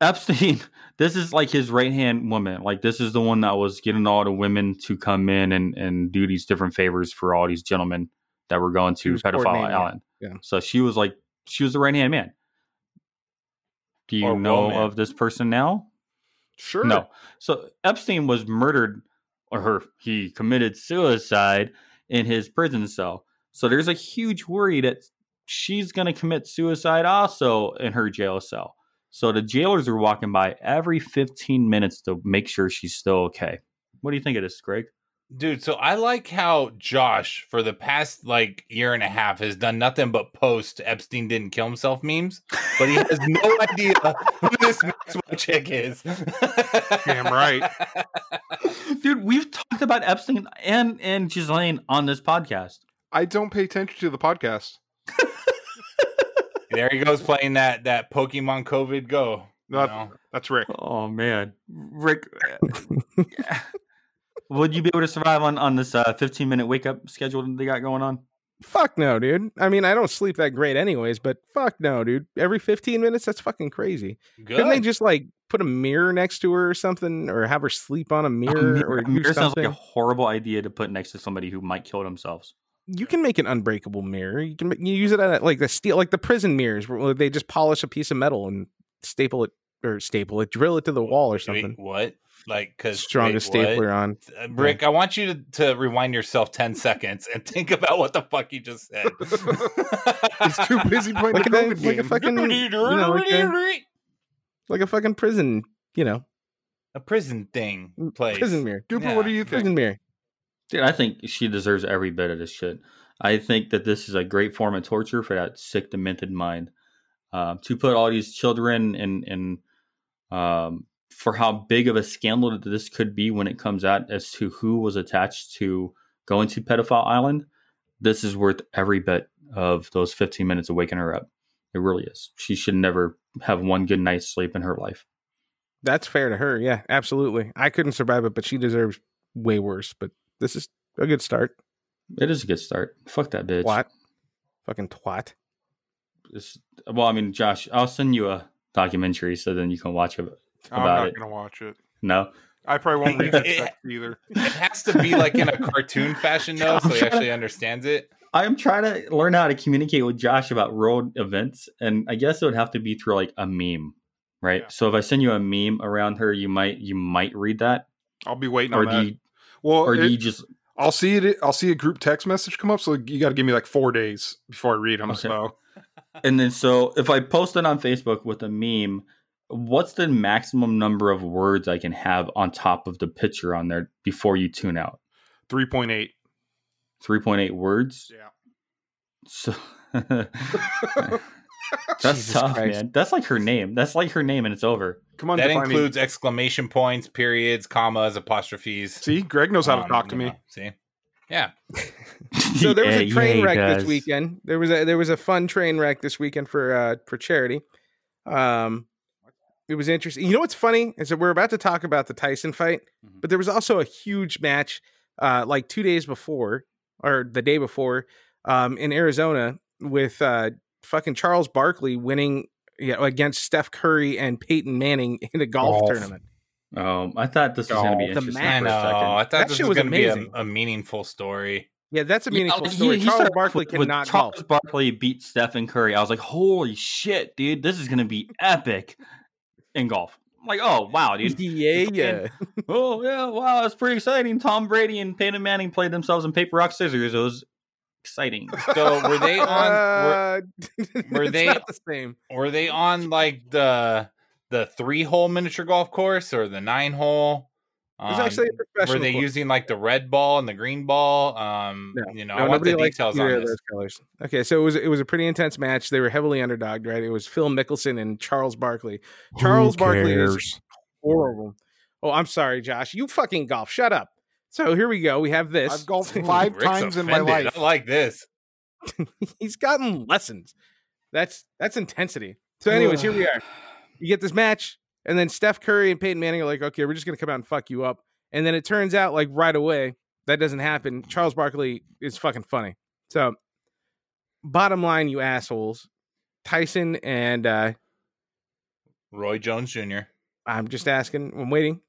epstein this is like his right hand woman like this is the one that was getting all the women to come in and and do these different favors for all these gentlemen that were going to pedophile island yeah. so she was like she was the right hand man do you Or know woman. of this person now Sure. no. So Epstein was murdered, or her, he committed suicide in his prison cell. So there's a huge worry that she's going to commit suicide also in her jail cell. So the jailers are walking by every 15 minutes to make sure she's still okay. What do you think of this, Greg? Dude, so I like how Josh, for the past like year and a half, has done nothing but post Epstein didn't kill himself memes, but he has no [laughs] idea who this Maxwell chick is. Damn right. [laughs] Dude, we've talked about Epstein and and Ghislaine on this podcast. I don't pay attention to the podcast. there he goes playing that that Pokemon COVID Go. you No, know? That's Rick. Oh man, Rick, [laughs] uh, would you be able to survive on on this uh, 15 minute wake up schedule that they got going on? fuck no, dude. I mean, I don't sleep that great anyways, but fuck no, dude. Every 15 minutes, that's fucking crazy. Couldn't they just like put a mirror next to her or something, or have her sleep on a A mirror, mirror, or a do mirror sounds like a horrible idea to put next to somebody who might kill themselves. you can make an unbreakable mirror. You can ma- you use it at like the steel, like the prison mirrors, where they just polish a piece of metal and staple it or staple it, drill it to the wall or Wait, something. what? Like, because Strongest stapler on. Uh, Rick, I want you to, to rewind yourself 10 seconds and think about what the fuck you just said. [laughs] He's too busy playing Like the a, COVID like a game. fucking, you know, like a, like a fucking prison, you know, a prison thing place. prison mirror, Duper, Yeah. what do you prison mirror. Dude, I think she deserves every bit of this shit. I think that this is a great form of torture for that sick, demented mind. Um, to put all these children in, in um, for how big of a scandal that this could be when it comes out as to who was attached to going to Pedophile Island, this is worth every bit of those 15 minutes of waking her up. It really is. She should never have one good night's sleep in her life. That's fair to her. Yeah, absolutely. I couldn't survive it, but she deserves way worse. But this is a good start. It is a good start. Fuck that bitch. Twat. Fucking twat. It's- well, I mean, Josh, I'll send you a documentary so then you can watch it I'm not it. gonna watch it. No. I probably won't read that It- text either. It has to be like in a cartoon fashion though, [laughs] so he actually understands it. I'm trying to learn how to communicate with Josh about world events, and I guess it would have to be through like a meme, right? Yeah. So if I send you a meme around her, you might you might read that, I'll be waiting or on do that. you, well, or do you just I'll see it. I'll see a group text message come up. So you got to give me like four days before I read them. Okay. So and then so if I post it on Facebook with a meme, what's the maximum number of words I can have on top of the picture on there before you tune out? three point eight. Three point eight words. Yeah. So [laughs] that's Jesus tough, Christ. man. That's like her name. That's like her name, and it's over. Come on, That define me. includes exclamation points, periods, commas, apostrophes. See, Greg knows how to Um, talk to you me. know, see, yeah, [laughs] so there was a train yeah, wreck guys. this weekend. There was a there was a fun train wreck this weekend for uh for charity. Um it was interesting. You know what's funny is that we're about to talk about the Tyson fight, Mhm. but there was also a huge match uh like 2 days before or the day before um in Arizona with uh fucking Charles Barkley winning yeah, against Steph Curry and Peyton Manning in a golf, Golf. tournament. Um, I thought this was going to be the interesting I for a know. second. I thought That this was was going to be a, a meaningful story. Yeah, that's a meaningful like, he- story. he Charles started Barkley with- with cannot Charles golf. Barkley beat Stephen Curry. I was like, holy shit, dude, this is going to be epic in golf. I'm like, oh wow, dude. [laughs] Yeah, yeah. [laughs] oh yeah, wow, that's pretty exciting. Tom Brady and Peyton Manning played themselves in paper rock scissors. It was exciting. So were they on? Were, Uh, [laughs] were it's they- not the same? were they on like the the three hole miniature golf course or the nine hole? It was Um, actually a professional. were they course. using like the red ball and the green ball? Um, No, you know, No, I want the nobody likes details either on of this. those colors. Okay, so it was it was a pretty intense match. They were heavily underdogged, right? It was Phil Mickelson and Charles Barkley. Charles Barkley is horrible. Oh, I'm sorry, Josh. You fucking golf. Shut up. So here we go. We have this. I've golfed [laughs] five Rick's times in my life. I like this. [laughs] He's gotten lessons. That's that's intensity. So, anyways, here we are. [sighs] You get this match, and then Steph Curry and Peyton Manning are like, okay, we're just gonna come out and fuck you up. And then it turns out, like right away, that doesn't happen. Charles Barkley is fucking funny. So, bottom line, you assholes, Tyson and uh Roy Jones Jr. I'm just asking. I'm waiting.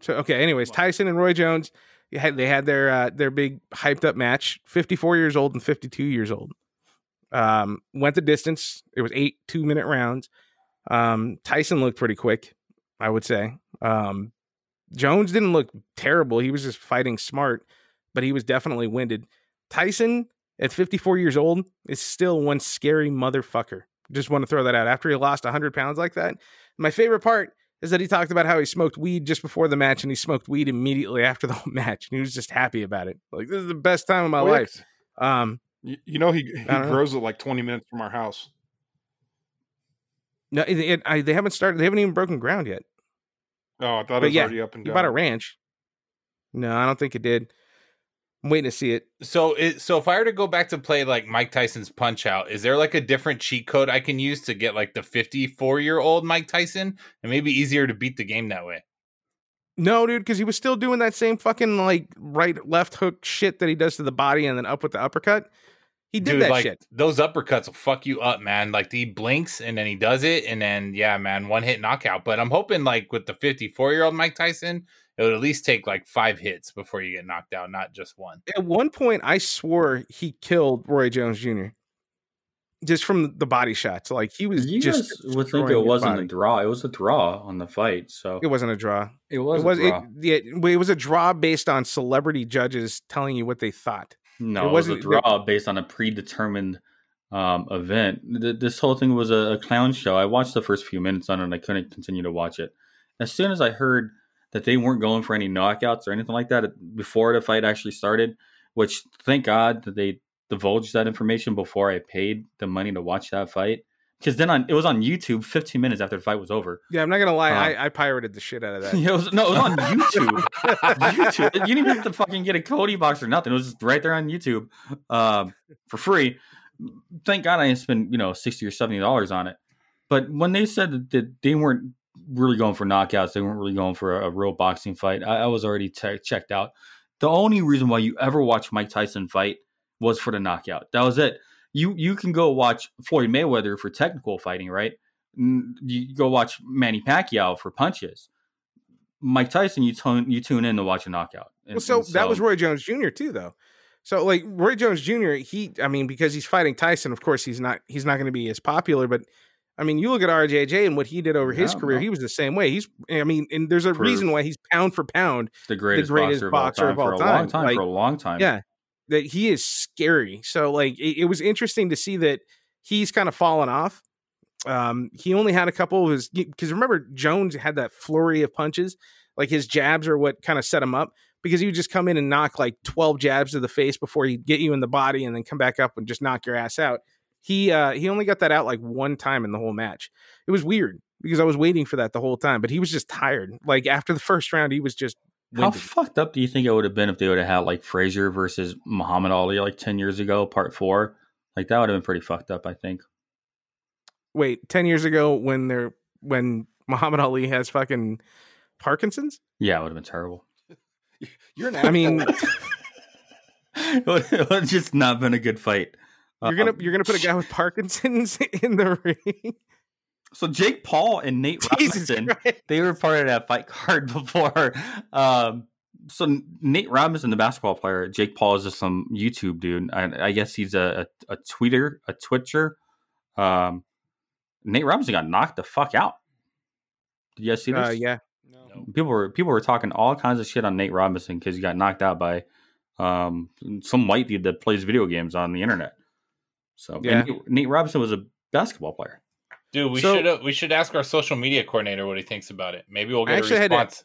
So okay. Anyways, Tyson and Roy Jones, they had, they had their uh, their big hyped up match. 54 years old and 52 years old. Um, went the distance. It was eight two minute rounds. Um, Tyson looked pretty quick, I would say. Um, Jones didn't look terrible. He was just fighting smart, but he was definitely winded. Tyson at 54 years old is still one scary motherfucker. Just want to throw that out. After he lost 100 pounds like that, my favorite part is that he talked about how he smoked weed just before the match and he smoked weed immediately [laughs] after the whole match. And he was just happy about it. Like, this is the best time of my Oh, yeah. life. Um, You, you know he he don't know. grows it like twenty minutes from our house. No, it, it- I, they haven't started, they haven't even broken ground yet. Oh, I thought But it was yeah, already up and He going. bought a ranch. No, I don't think it did. I'm waiting to see it. So, it, so if I were to go back to play like Mike Tyson's Punch Out, is there like a different cheat code I can use to get like the 54 year old Mike Tyson? And maybe easier to beat the game that way. No, dude, because he was still doing that same fucking like right left hook shit that he does to the body and then up with the uppercut. He did Dude, that like shit. those uppercuts will fuck you up, man. Like he blinks and then he does it, and then yeah, man, one hit knockout. But I'm hoping like with the 54 year old Mike Tyson, it would at least take like five hits before you get knocked out, not just one. At one point, I swore he killed Roy Jones Jr. just from the body shots. Like he was You just guys would think it wasn't body. a draw. It was a draw on the fight. So It wasn't a draw. it was, it was a it, draw. it was a draw based on celebrity judges telling you what they thought. No, it it, was a wasn't- draw based on a predetermined um, event. Th- This whole thing was a, a clown show. I watched the first few minutes on it and I couldn't continue to watch it. As soon as I heard that they weren't going for any knockouts or anything like that before the fight actually started, which thank God that they divulged that information before I paid the money to watch that fight. Because then on, it was on YouTube 15 minutes after the fight was over. Yeah, I'm not gonna lie. Uh, I, I pirated the shit out of that. [laughs] Yeah, it was, no, it was on YouTube. [laughs] YouTube. You didn't even have to fucking get a Kodi box or nothing. It was just right there on YouTube um, for free. Thank God I didn't spend you know sixty or seventy dollars on it. But when they said that- that they weren't really going for knockouts, they weren't really going for a, a real boxing fight. I, I was already te- checked out. The only reason why you ever watch Mike Tyson fight was for the knockout. That was it. You you can go watch Floyd Mayweather for technical fighting, right? You go watch Manny Pacquiao for punches. Mike Tyson, you tune you tune in to watch a knockout. And- Well, so, and that was Roy Jones Jr. too, though. So like Roy Jones Jr. He, I mean, because he's fighting Tyson, of course he's not he's not going to be as popular. But I mean, you look at RJJ and what he did over his career. no. He was the same way. He's, I mean, and there's a For- reason why he's pound for pound. the greatest, greatest boxer, of all time, of all for a long time. time. Like, for a long time. Yeah, that he is scary. So like it, it was interesting to see that he's kind of fallen off. Um, he only had a couple of his because remember Jones had that flurry of punches. Like his jabs are what kind of set him up because he would just come in and knock like 12 jabs to the face before he'd get you in the body and then come back up and just knock your ass out. He uh he only got that out like one time in the whole match. It was weird because I was waiting for that the whole time, but he was just tired. Like after the first round, he was just How winded. fucked up do you think it would have been if they would have had like Frazier versus Muhammad Ali like ten years ago, part four? Like that would have been pretty fucked up. I think. wait, 10 years ago when they're when Muhammad Ali has fucking Parkinson's? Yeah, it would have been terrible. [laughs] You're an I mean, it would it would have just not been a good fight. you're gonna Um, you're gonna put a guy with Parkinson's [laughs] in the ring. So Jake Paul and Nate [laughs] Jesus Robinson, Christ. they were part of that fight card [laughs] before. Um, so Nate Robinson, the basketball player, Jake Paul is just some YouTube dude. I, I guess he's a, a, a tweeter, a twitcher. Um, Nate Robinson got knocked the fuck out. Did you guys see this? Uh, yeah. No. people were people were talking all kinds of shit on Nate Robinson because he got knocked out by um, some white dude that plays video games on the internet. So Yeah. and Nate Robinson was a basketball player. Dude, we So- should uh, we should ask our social media coordinator what he thinks about it. Maybe we'll get a actually had to- response.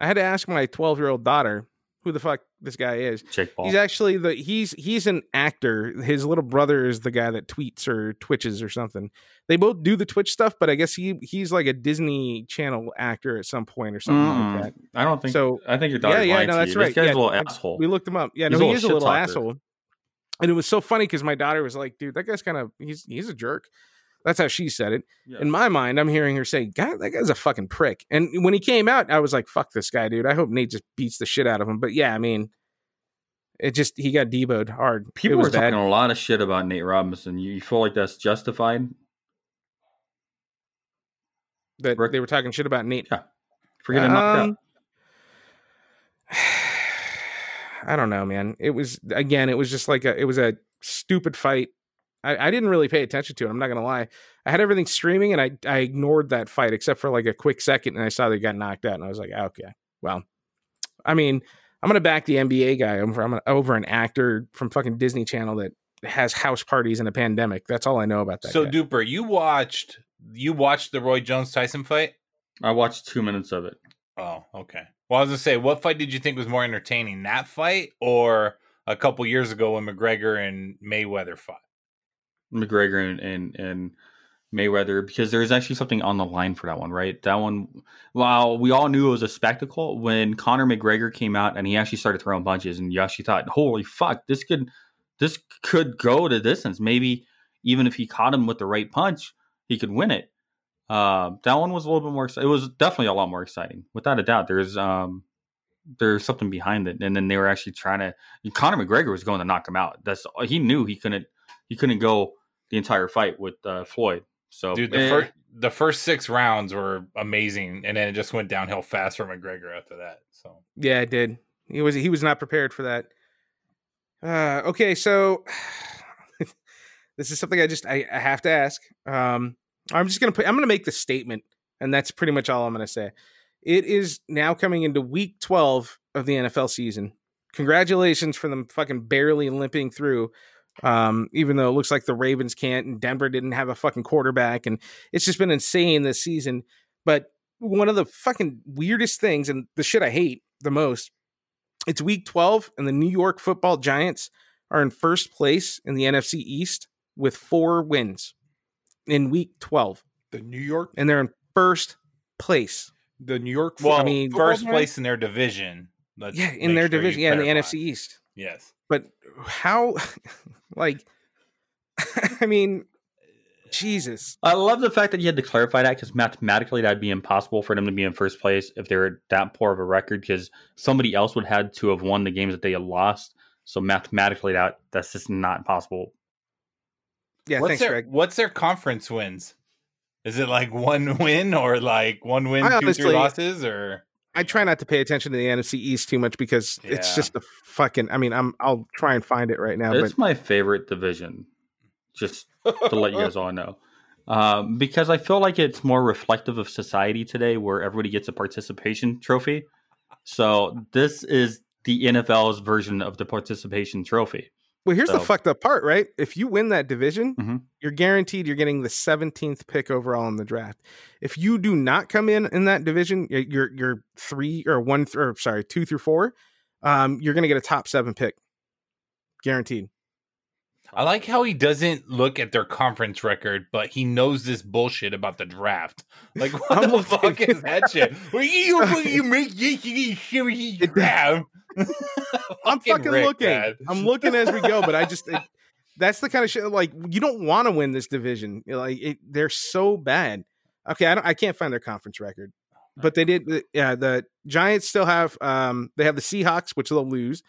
I had to ask my 12 year old daughter who the fuck this guy is. Jake Paul. He's actually the he's he's an actor. His little brother is the guy that tweets or twitches or something. They both do the Twitch stuff, but I guess he he's like a Disney Channel actor at some point or something Mm-mm. like that. I don't think So- I think your Yeah, daughter's yeah, lying no, that's you. right. This guy's Yeah, a little asshole. We looked him up. Yeah, He's no, he is a little talker. asshole. And it was so funny because my daughter was like, "Dude, that guy's kind of he's he's a jerk." That's how she said it. Yeah. In my mind, I'm hearing her say, "God, that guy's a fucking prick." And when he came out, I was like, "Fuck this guy, dude." I hope Nate just beats the shit out of him. But yeah, I mean, it just he got deboed hard. People were talking a lot of shit about Nate Robinson. You, you feel like that's justified that Rick- they were talking shit about Nate. Yeah. for getting knocked out? Um, [sighs] I don't know, man. It was again, it was just like a it was a stupid fight. I, I didn't really pay attention to it. I'm not gonna lie. I had everything streaming and I I ignored that fight except for like a quick second and I saw they got knocked out and I was like, ah, okay, well, I mean, I'm gonna back the NBA guy over I'm gonna, over an actor from fucking Disney Channel that has house parties in a pandemic. That's all I know about that. So guy. Duper, you watched you watched the Roy Jones Tyson fight? I watched two minutes of it. Oh, okay. Well, I was gonna say, what fight did you think was more entertaining, that fight or a couple years ago when McGregor and Mayweather fought? McGregor and, and and Mayweather because there was actually something on the line for that one, right? That one, while we all knew it was a spectacle, when Conor McGregor came out and he actually started throwing punches, and you actually thought, "Holy fuck, this could this could go to distance. Maybe even if he caught him with the right punch, he could win it." Uh, that one was a little bit more. It was definitely a lot more exciting, without a doubt. There's um there's something behind it, and then they were actually trying to. Conor McGregor was going to knock him out. That's he knew he couldn't he couldn't go the entire fight with uh, Floyd. So Dude, the eh, first the first six rounds were amazing, and then it just went downhill fast for McGregor after that. So Yeah, it did. He was he was not prepared for that. Uh, okay, so [sighs] this is something I just I, I have to ask. Um, I'm just gonna put I'm gonna make the statement, and that's pretty much all I'm gonna say. It is now coming into week 12 of the NFL season. Congratulations for them fucking barely limping through. Um, even though it looks like the Ravens can't and Denver didn't have a fucking quarterback, and it's just been insane this season. But one of the fucking weirdest things and the shit I hate the most, it's week 12 and the New York football giants are in first place in the NFC East with four wins in week 12. The New York, And they're in first place. the New York. well, I mean, first place in their division. Let's yeah, in their sure division. Yeah, in the. NFC East. Yes. But how, [laughs] like, [laughs] I mean, Jesus. I love the fact that you had to clarify that because mathematically that'd be impossible for them to be in first place if they're that poor of a record because somebody else would have had to have won the games that they had lost. So mathematically, that that's just not possible. Yeah, what's thanks, their Greg. What's their conference wins? Is it like one [laughs] win or like one win, I two, honestly- three losses, or I try not to pay attention to the NFC East too much because it's just a fucking. I mean, I'm I'll try and find it right now, it's but my favorite division. Just to let you guys all know. Um, because I feel like it's more reflective of society today where everybody gets a participation trophy. So this is the NFL's version of the participation trophy. Well, here's the fucked up part, right? If you win that division, Mhm. you're guaranteed you're getting the 17th pick overall in the draft. If you do not come in in that division, you're you're three or one th- or sorry two through four, um, you're gonna get a top seven pick, guaranteed. I like how he doesn't look at their conference record, but he knows this bullshit about the draft. Like, [laughs] what the fuck is that shit? [laughs] Well, you, you make this you draft. I'm fucking Rick, looking. man. I'm looking as we go, but I just it, that's the kind of shit like you don't want to win this division. Like it, they're so bad. Okay, I don't. I can't find their conference record, but they did. Yeah, the Giants still have. Um, they have the Seahawks, which they'll lose.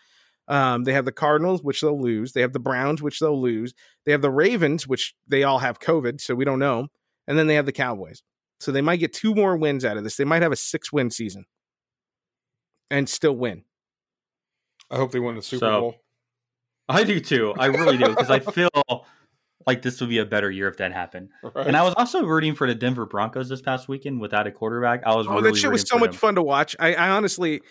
Um, they have the Cardinals, which they'll lose. They have the Browns, which they'll lose. They have the Ravens, which they all have COVID, so we don't know. And then they have the Cowboys. So they might get two more wins out of this. They might have a six win season and still win. I hope they win the Super So- Bowl. I do too. I really do because I [laughs] feel like this would be a better year if that happened. Right? And I was also rooting for the Denver Broncos this past weekend without a quarterback. I was Oh, really that shit was so much them. fun to watch. I, I honestly,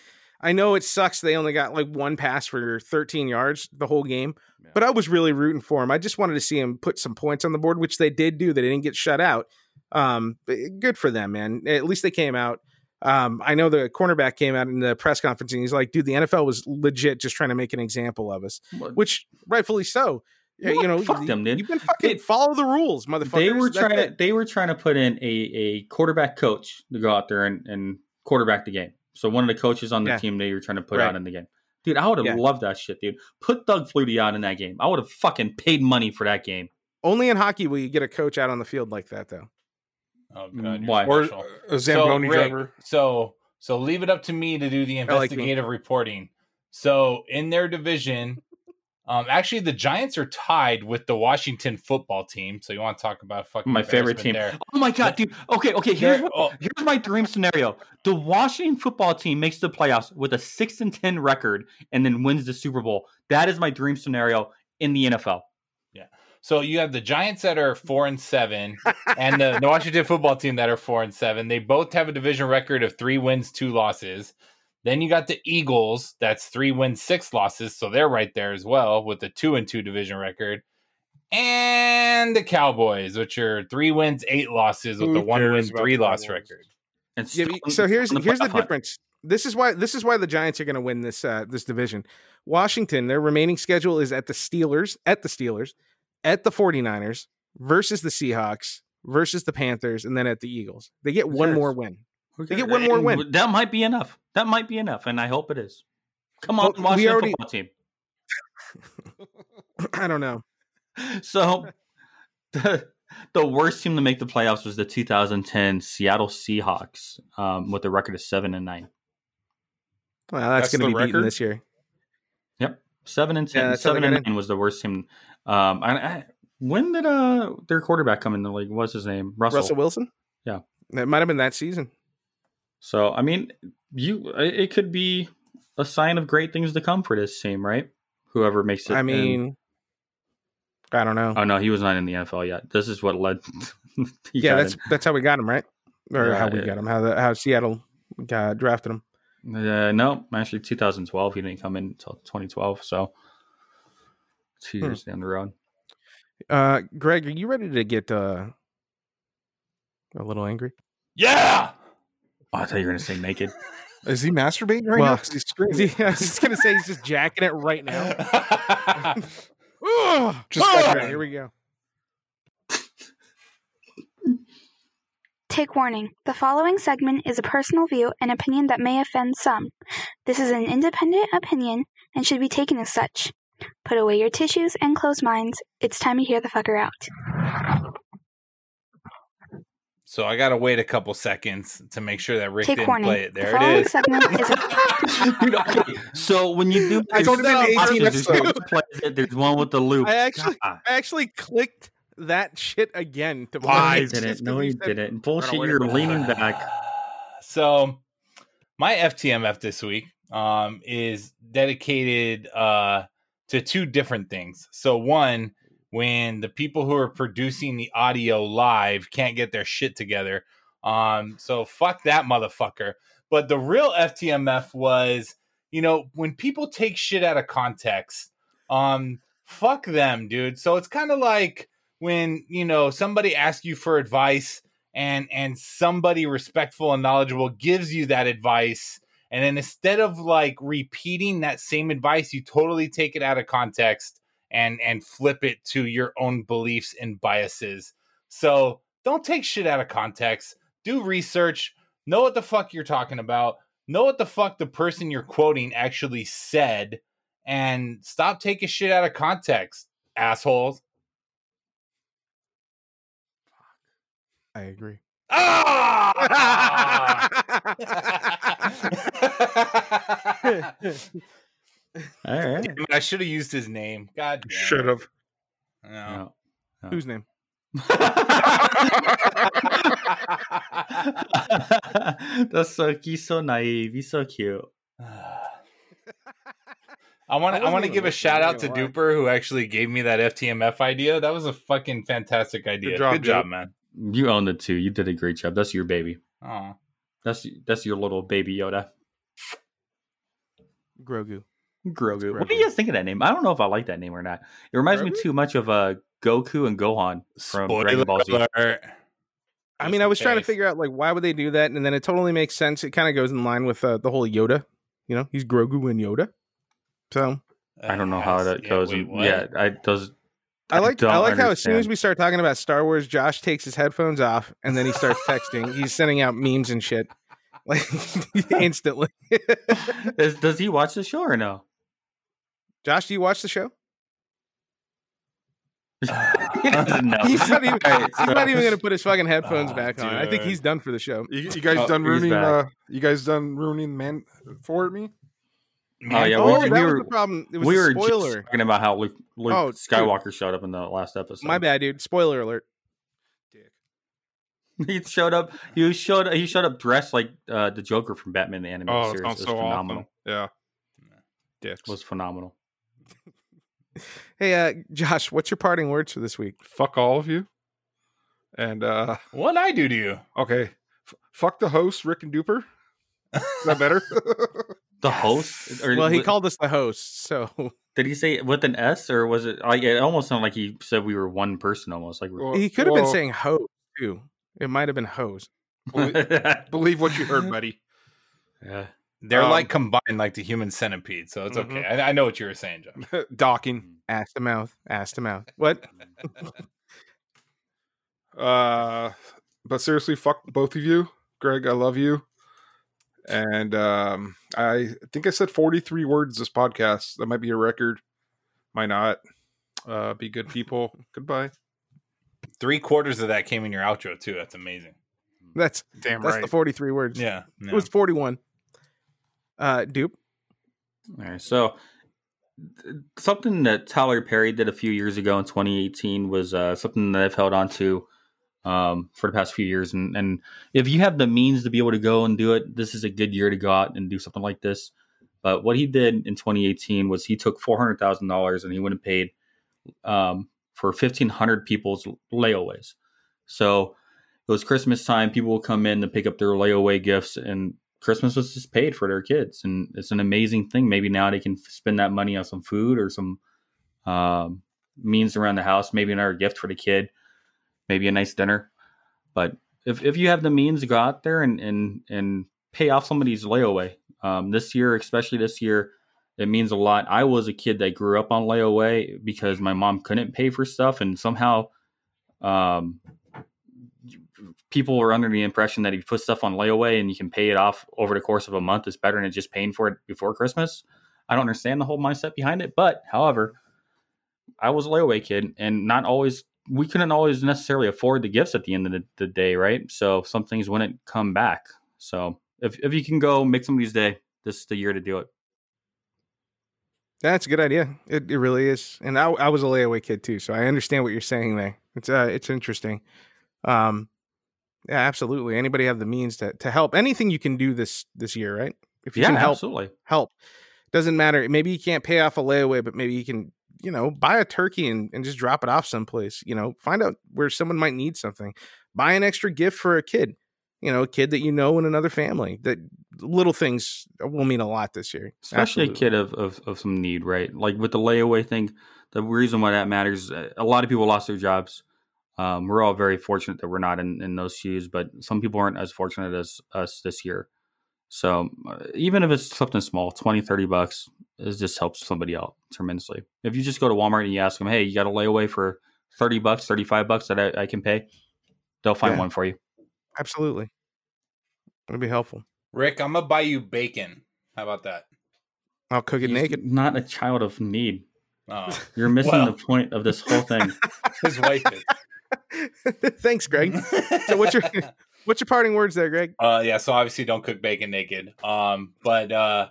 I know it sucks. They only got like one pass for 13 yards the whole game, Yeah. but I was really rooting for him. I just wanted to see him put some points on the board, which they did do. They didn't get shut out. Um, good for them, man. At least they came out. Um, I know the cornerback came out in the press conference and he's like, "Dude, the NFL was legit just trying to make an example of us," What- which rightfully so. Yeah, you know, Fuck you, them, dude. You've been fucking They- follow the rules, motherfuckers. they were That's trying to they were trying to put in a, a quarterback coach to go out there and, and quarterback the game. So one of the coaches on the Yeah. team you're trying to put Right. out in the game. Dude, I would have Yeah. loved that shit, dude. Put Doug Flutie out in that game. I would have fucking paid money for that game. Only in hockey will you get a coach out on the field like that, though. Oh Mm, god, you're why? or special. a Zamboni Rick, driver. So so leave it up to me to do the I like investigative reporting. So in their division, um, actually the Giants are tied with the Washington football team. So you want to talk about fucking My favorite team. There. Oh my god, dude. Okay, okay. Here's what, oh. here's my dream scenario. The Washington football team makes the playoffs with a six and ten record and then wins the Super Bowl. That is my dream scenario in the NFL. Yeah. So you have the Giants that are four and seven, and the, the Washington football team that are four and seven. They both have a division record of three wins, two losses. Then you got the Eagles, that's three wins, six losses, so they're right there as well with the two and two division record. And the Cowboys, which are three wins, eight losses with Who the one win, three loss Cowboys? record. And Yeah, so here's on here's the hunt. difference. This is why this is why the Giants are going to win this uh, this division. Washington, their remaining schedule is at the Steelers, at the Steelers, at the 49ers versus the Seahawks versus the Panthers and then at the Eagles. They get one cares? more win. Who They get cares? one more win. That might be enough. That might be enough, and I hope it is. Come on, Well, we Washington already- football team. [coughs] I don't know. [laughs] So the the worst team to make the playoffs was the 2010 Seattle Seahawks um, with a record of seven and nine. Well, that's, That's going to the be beaten this year. Yep, seven and ten. that's how they seven got and in. nine was the worst team. Um, I, I, when did uh their quarterback come in the league? What's his name? Russell. Russell Wilson? Yeah. It might have been that season. So I mean, you it it could be a sign of great things to come for this team, right? Whoever makes it. I in- mean, I don't know. oh no, he was not in the NFL yet. This is what led. [laughs] yeah, got that's that's how we got him, right? Or Yeah, how we yeah. got him, how the, how Seattle got drafted him. in. Uh, no, actually, 2012. He didn't come in until 2012. So two Hmm. years down the road. Uh, Greg, are you ready to get uh, a little angry? Yeah. Oh, I thought you were going to say naked. [laughs] Is he masturbating right Well, now? 'Cause he's screaming. He- [laughs] I was just gonna say he's just jacking it right now. [laughs] Just All got right, here we go. Take warning. The following segment is a personal view and opinion that may offend some. This is an independent opinion and should be taken as such. Put away your tissues and closed minds. It's time to hear the fucker out. So I gotta wait a couple seconds to make sure that Rick Take didn't warning. play it. There it following is. segment is a [laughs] So when you do, I there's told him in 18 options. There's one episodes. it, There's one with the loop. I actually- God. I actually clicked that shit again. To No, he didn't. 'cause No, he he didn't. Bullshit. You're leaning back. [sighs] So, my FTMF this week um, is dedicated uh, to two different things. So, one, when the people who are producing the audio live can't get their shit together. Um, so, fuck that motherfucker. But the real FTMF was, you know, when people take shit out of context, um, fuck them, dude. So, it's kind of like when, you know, somebody asks you for advice and and somebody respectful and knowledgeable gives you that advice and then instead of like repeating that same advice you totally take it out of context and and flip it to your own beliefs and biases. So don't take shit out of context. Do research. Know what the fuck you're talking about. Know what the fuck the person you're quoting actually said and stop taking shit out of context assholes. I agree. Ah! [laughs] [laughs] [laughs] All right. Damn I should have used his name. God damn. Should have. No. No. Whose name? [laughs] That's so he's so naive. He's so cute. [sighs] I want I to. I wasn't want to give a shout out to gonna lie. Duper who actually gave me that FTMF idea. That was a fucking fantastic idea. Good job, job, man. You owned it too. You did a great job. That's your baby. Oh, That's that's your little baby Yoda. Grogu. Grogu. What do you guys think of that name? I don't know if I like that name or not. It reminds me too much of uh, Goku and Gohan from spoiler Dragon Ball Z. alert. I mean, I in was trying to figure out like why would they do that, and then it totally makes sense. It kind of goes in line with uh, the whole Yoda. You know, he's Grogu and Yoda. So I don't know how that Yeah, goes. wait, and- yeah, I does. I like I, don't like how as soon as we start talking about Star Wars, Josh takes his headphones off and then he starts [laughs] texting. He's sending out memes and shit [laughs] like [laughs] instantly. Does, does he watch the show or no? Josh, do you watch the show? [laughs] [laughs] he doesn't. He's not even, All right, he's so- even gonna put his fucking headphones Oh, back on. I think he's done for the show. You, you guys Oh, done ruining? back. Uh, you guys done ruining man for me? Oh, yeah, oh, we- that we was were- the problem. It was we a were just spoiler. talking about how Luke, Luke Oh, dude. Skywalker showed up in the last episode. My bad, dude. Spoiler alert. Dick. [laughs] He showed up. He showed. He showed up dressed like uh, the Joker from Batman the animated Oh, series. sounds It was so phenomenal. awesome. Yeah. Dicks. It was phenomenal. [laughs] Hey, uh, Josh, what's your parting words for this week? Fuck all of you. And uh What I do to you? okay, F- fuck the host, Rick and Duper. Is that better? [laughs] The host, or Well, he wa- called us the host, so [laughs] Did he say it with an S, or was it? Like, it almost sounded like he said we were one person, almost like. We're, he could have been saying hose too. It might have been hose. Believe what you heard, buddy. yeah. They're Um, like combined, like the human centipede. So it's okay. I, I know what you were saying, Josh. [laughs] Docking. Ass to mouth. Ass to mouth. What? [laughs] Uh, but seriously, fuck both of you, Greg. I love you. And um, I think I said 43 words this podcast. That might be a record. Might not. Uh, be good people. [laughs] Goodbye. Three quarters of that came in your outro too. That's amazing. That's Damn that's right. the forty-three words. Yeah. It was forty-one. Uh, dupe. All right. So th- something that Tyler Perry did a few years ago in 2018 was uh, something that I've held on to um, for the past few years. And, and if you have the means to be able to go and do it, this is a good year to go out and do something like this. But what he did in 2018 was he took $400,000 and he went and paid um, for 1,500 people's layaways. So it was Christmas time. People will come in to pick up their layaway gifts, and Christmas was just paid for their kids, and it's an amazing thing. Maybe now they can spend that money on some food or some um, means around the house. Maybe another gift for the kid, maybe a nice dinner. But if if you have the means go out there and and and pay off somebody's layaway, um, this year, especially this year, it means a lot. I was a kid that grew up on layaway because my mom couldn't pay for stuff, and somehow. Um, people were under the impression that if you put stuff on layaway and you can pay it off over the course of a month is better than just paying for it before Christmas. I don't understand the whole mindset behind it, but however, I was a layaway kid and not always we couldn't always necessarily afford the gifts at the end of the, the day, right? So some things wouldn't come back. So if if you can go make somebody's day, this is the year to do it. That's a good idea. It, it really is. And I, I was a layaway kid too, so I understand what you're saying there. It's uh, it's interesting. Um, yeah, absolutely. Anybody have the means to to help? Anything you can do this this year, right? If you Yeah, can help, absolutely. help. Doesn't matter. Maybe you can't pay off a layaway, but maybe you can, you know, buy a turkey and, and just drop it off someplace. You know, find out where someone might need something. Buy an extra gift for a kid. You know, a kid that you know in another family. That little things will mean a lot this year. especially Absolutely. a kid of, of, of some need, right? Like with the layaway thing, the reason why that matters, uh, a lot of people lost their jobs. Um, we're all very fortunate that we're not in, in those shoes, but some people aren't as fortunate as us this year. So uh, even if it's something small, 20, 30 bucks, it just helps somebody out tremendously. If you just go to Walmart and you ask them, hey, you got a layaway for 30 bucks, 35 bucks that I, I can pay, they'll find Yeah. one for you. Absolutely. It'll be helpful. Rick, I'm gonna buy you bacon. How about that? I'll cook it He's naked. not a child of need. Oh, You're missing Well. the point of this whole thing. [laughs] his wife is. [laughs] Thanks, Greg. So what's your [laughs] what's your parting words there, Greg? Uh, yeah. So obviously, don't cook bacon naked. Um, but uh,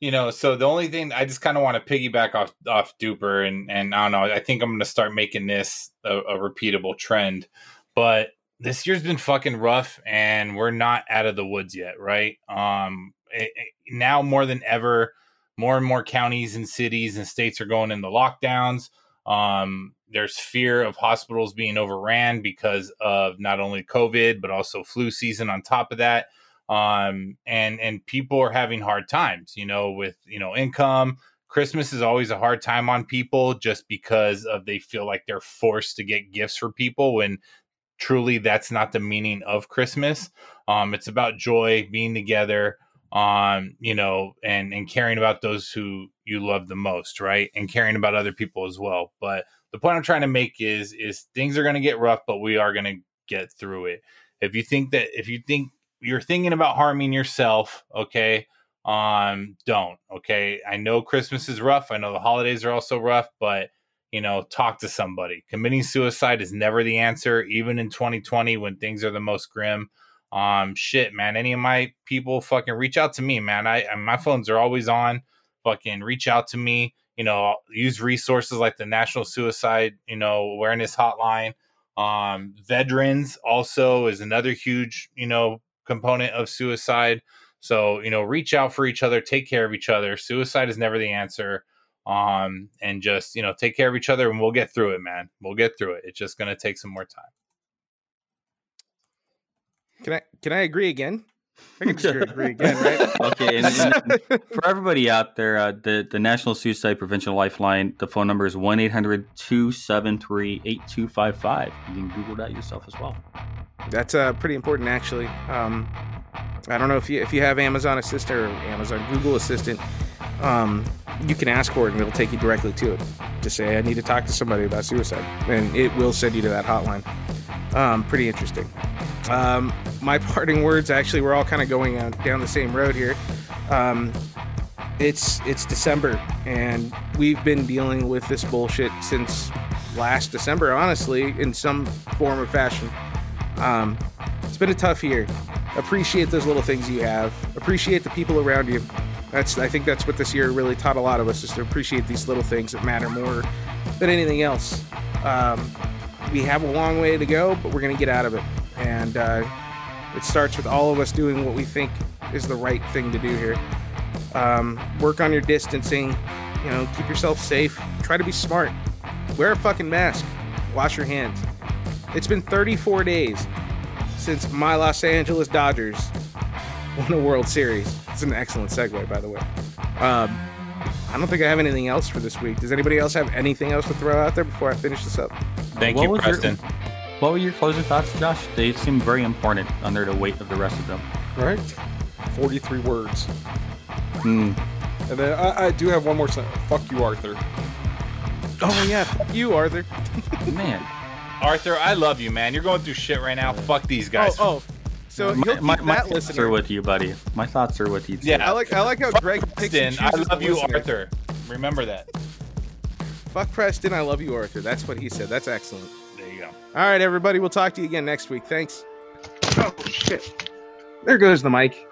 you know, so the only thing I just kind of want to piggyback off off Duper, and and I don't know. I think I'm going to start making this a, a repeatable trend. But this year's been fucking rough, and we're not out of the woods yet, right? Um, it, it- now more than ever, more and more counties and cities and states are going into lockdowns. Um, there's fear of hospitals being overran because of not only COVID but also flu season on top of that. Um, and and people are having hard times, you know, with you know income. Christmas is always a hard time on people just because of they feel like they're forced to get gifts for people when truly that's not the meaning of Christmas. Um, it's about joy, being together, um, you know, and and caring about those who you love the most, right? And caring about other people as well. But the point I'm trying to make is is things are going to get rough, but we are going to get through it. If you think that if you think you're thinking about harming yourself, okay, um, don't. Okay, I know Christmas is rough. I know the holidays are also rough, but you know, talk to somebody. Committing suicide is never the answer, even in 2020 when things are the most grim. Um, shit, man. Any of my people fucking reach out to me, man. I, my phones are always on. Fucking reach out to me. You know, use resources like the National Suicide, you know, Awareness Hotline. Um, veterans also is another huge, you know, component of suicide. So, you know, reach out for each other, take care of each other. Suicide is never the answer. Um, and just, you know, take care of each other and we'll get through it, man. We'll get through it. It's just gonna take some more time. Can I can I agree again? I can just agree [laughs] again, right? Okay, and, and [laughs] for everybody out there, uh, the, the National Suicide Prevention Lifeline, the phone number is 1 800 273 8255. You can Google that yourself as well. That's uh, pretty important, actually. Um, I don't know if you if you have Amazon Assistant or Amazon Google Assistant, um, you can ask for it and it'll take you directly to it. Just say, "I need to talk to somebody about suicide," and it will send you to that hotline. Um, pretty interesting. Um, my [laughs] parting words, actually, we're all kind of going down the same road here. Um, it's it's December, and we've been dealing with this bullshit since last December, honestly, in some form or fashion. Um, it's been a tough year. Appreciate those little things you have. Appreciate the people around you. That's I think that's what this year really taught a lot of us is to appreciate these little things that matter more than anything else. Um, we have a long way to go, but we're gonna get out of it. And uh, it starts with all of us doing what we think is the right thing to do here. Um, work on your distancing. You know, keep yourself safe. Try to be smart. Wear a fucking mask. Wash your hands. It's been 34 days since my Los Angeles Dodgers won a World Series. It's an excellent segue, by the way. Um, I don't think I have anything else for this week. Does anybody else have anything else to throw out there before I finish this up? Thank What you, was your- Preston. What were your closing thoughts, Josh? They seem very important under the weight of the rest of them. Right? 43 words. Hmm. And then I, I do have one more sentence. Fuck you, Arthur. Oh yeah, fuck you, Arthur. [laughs] Man, Arthur, I love you, man. You're going through shit right now. Fuck these guys. Oh, oh. So my, you'll keep my, my thoughts listener. are with you, buddy. My thoughts are with you. Too. Yeah. I like I like how Greg picks and Preston, I love you, listener. Arthur. Remember that. Fuck Preston, I love you, Arthur. That's what he said. That's excellent. There you go. All right, everybody. We'll talk to you again next week. Thanks. Oh shit! There goes the mic.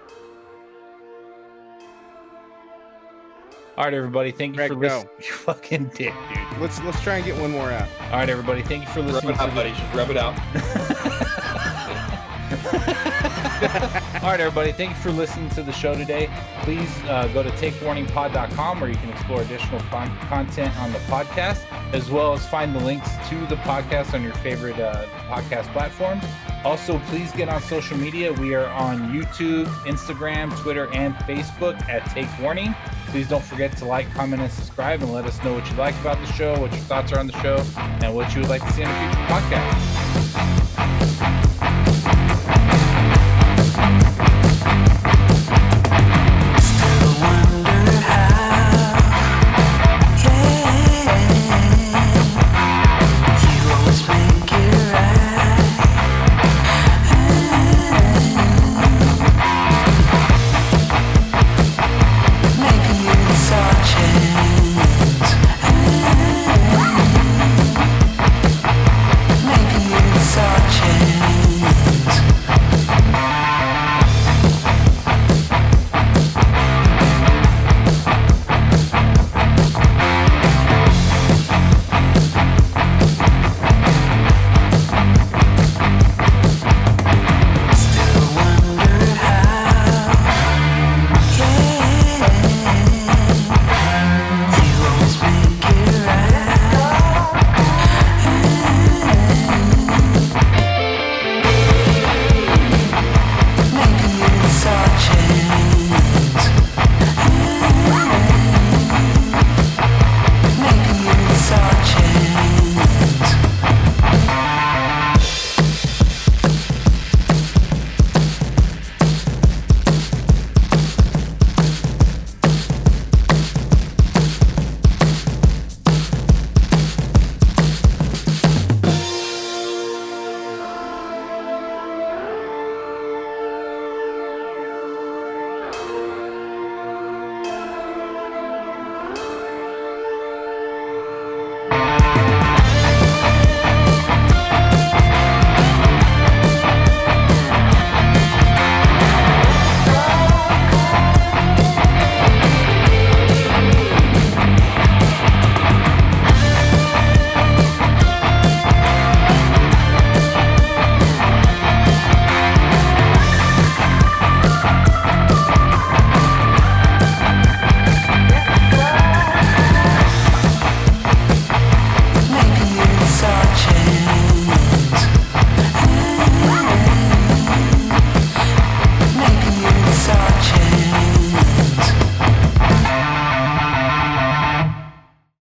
All right, everybody. Thank you Greg, for go. listening. [laughs] You fucking dick, dude. Let's let's try and get one more out. All right, everybody. Thank you for listening. Rub listening. it out, buddy. Just rub it out. [laughs] [laughs] All right, everybody. Thank you for listening to the show today. Please uh, go to takewarningpod.com where you can explore additional con- content on the podcast, as well as find the links to the podcast on your favorite uh, podcast platform. Also, please get on social media. We are on YouTube, Instagram, Twitter, and Facebook at Take Warning. Please don't forget to like, comment, and subscribe, and let us know what you like about the show, what your thoughts are on the show, and what you would like to see in a future podcast.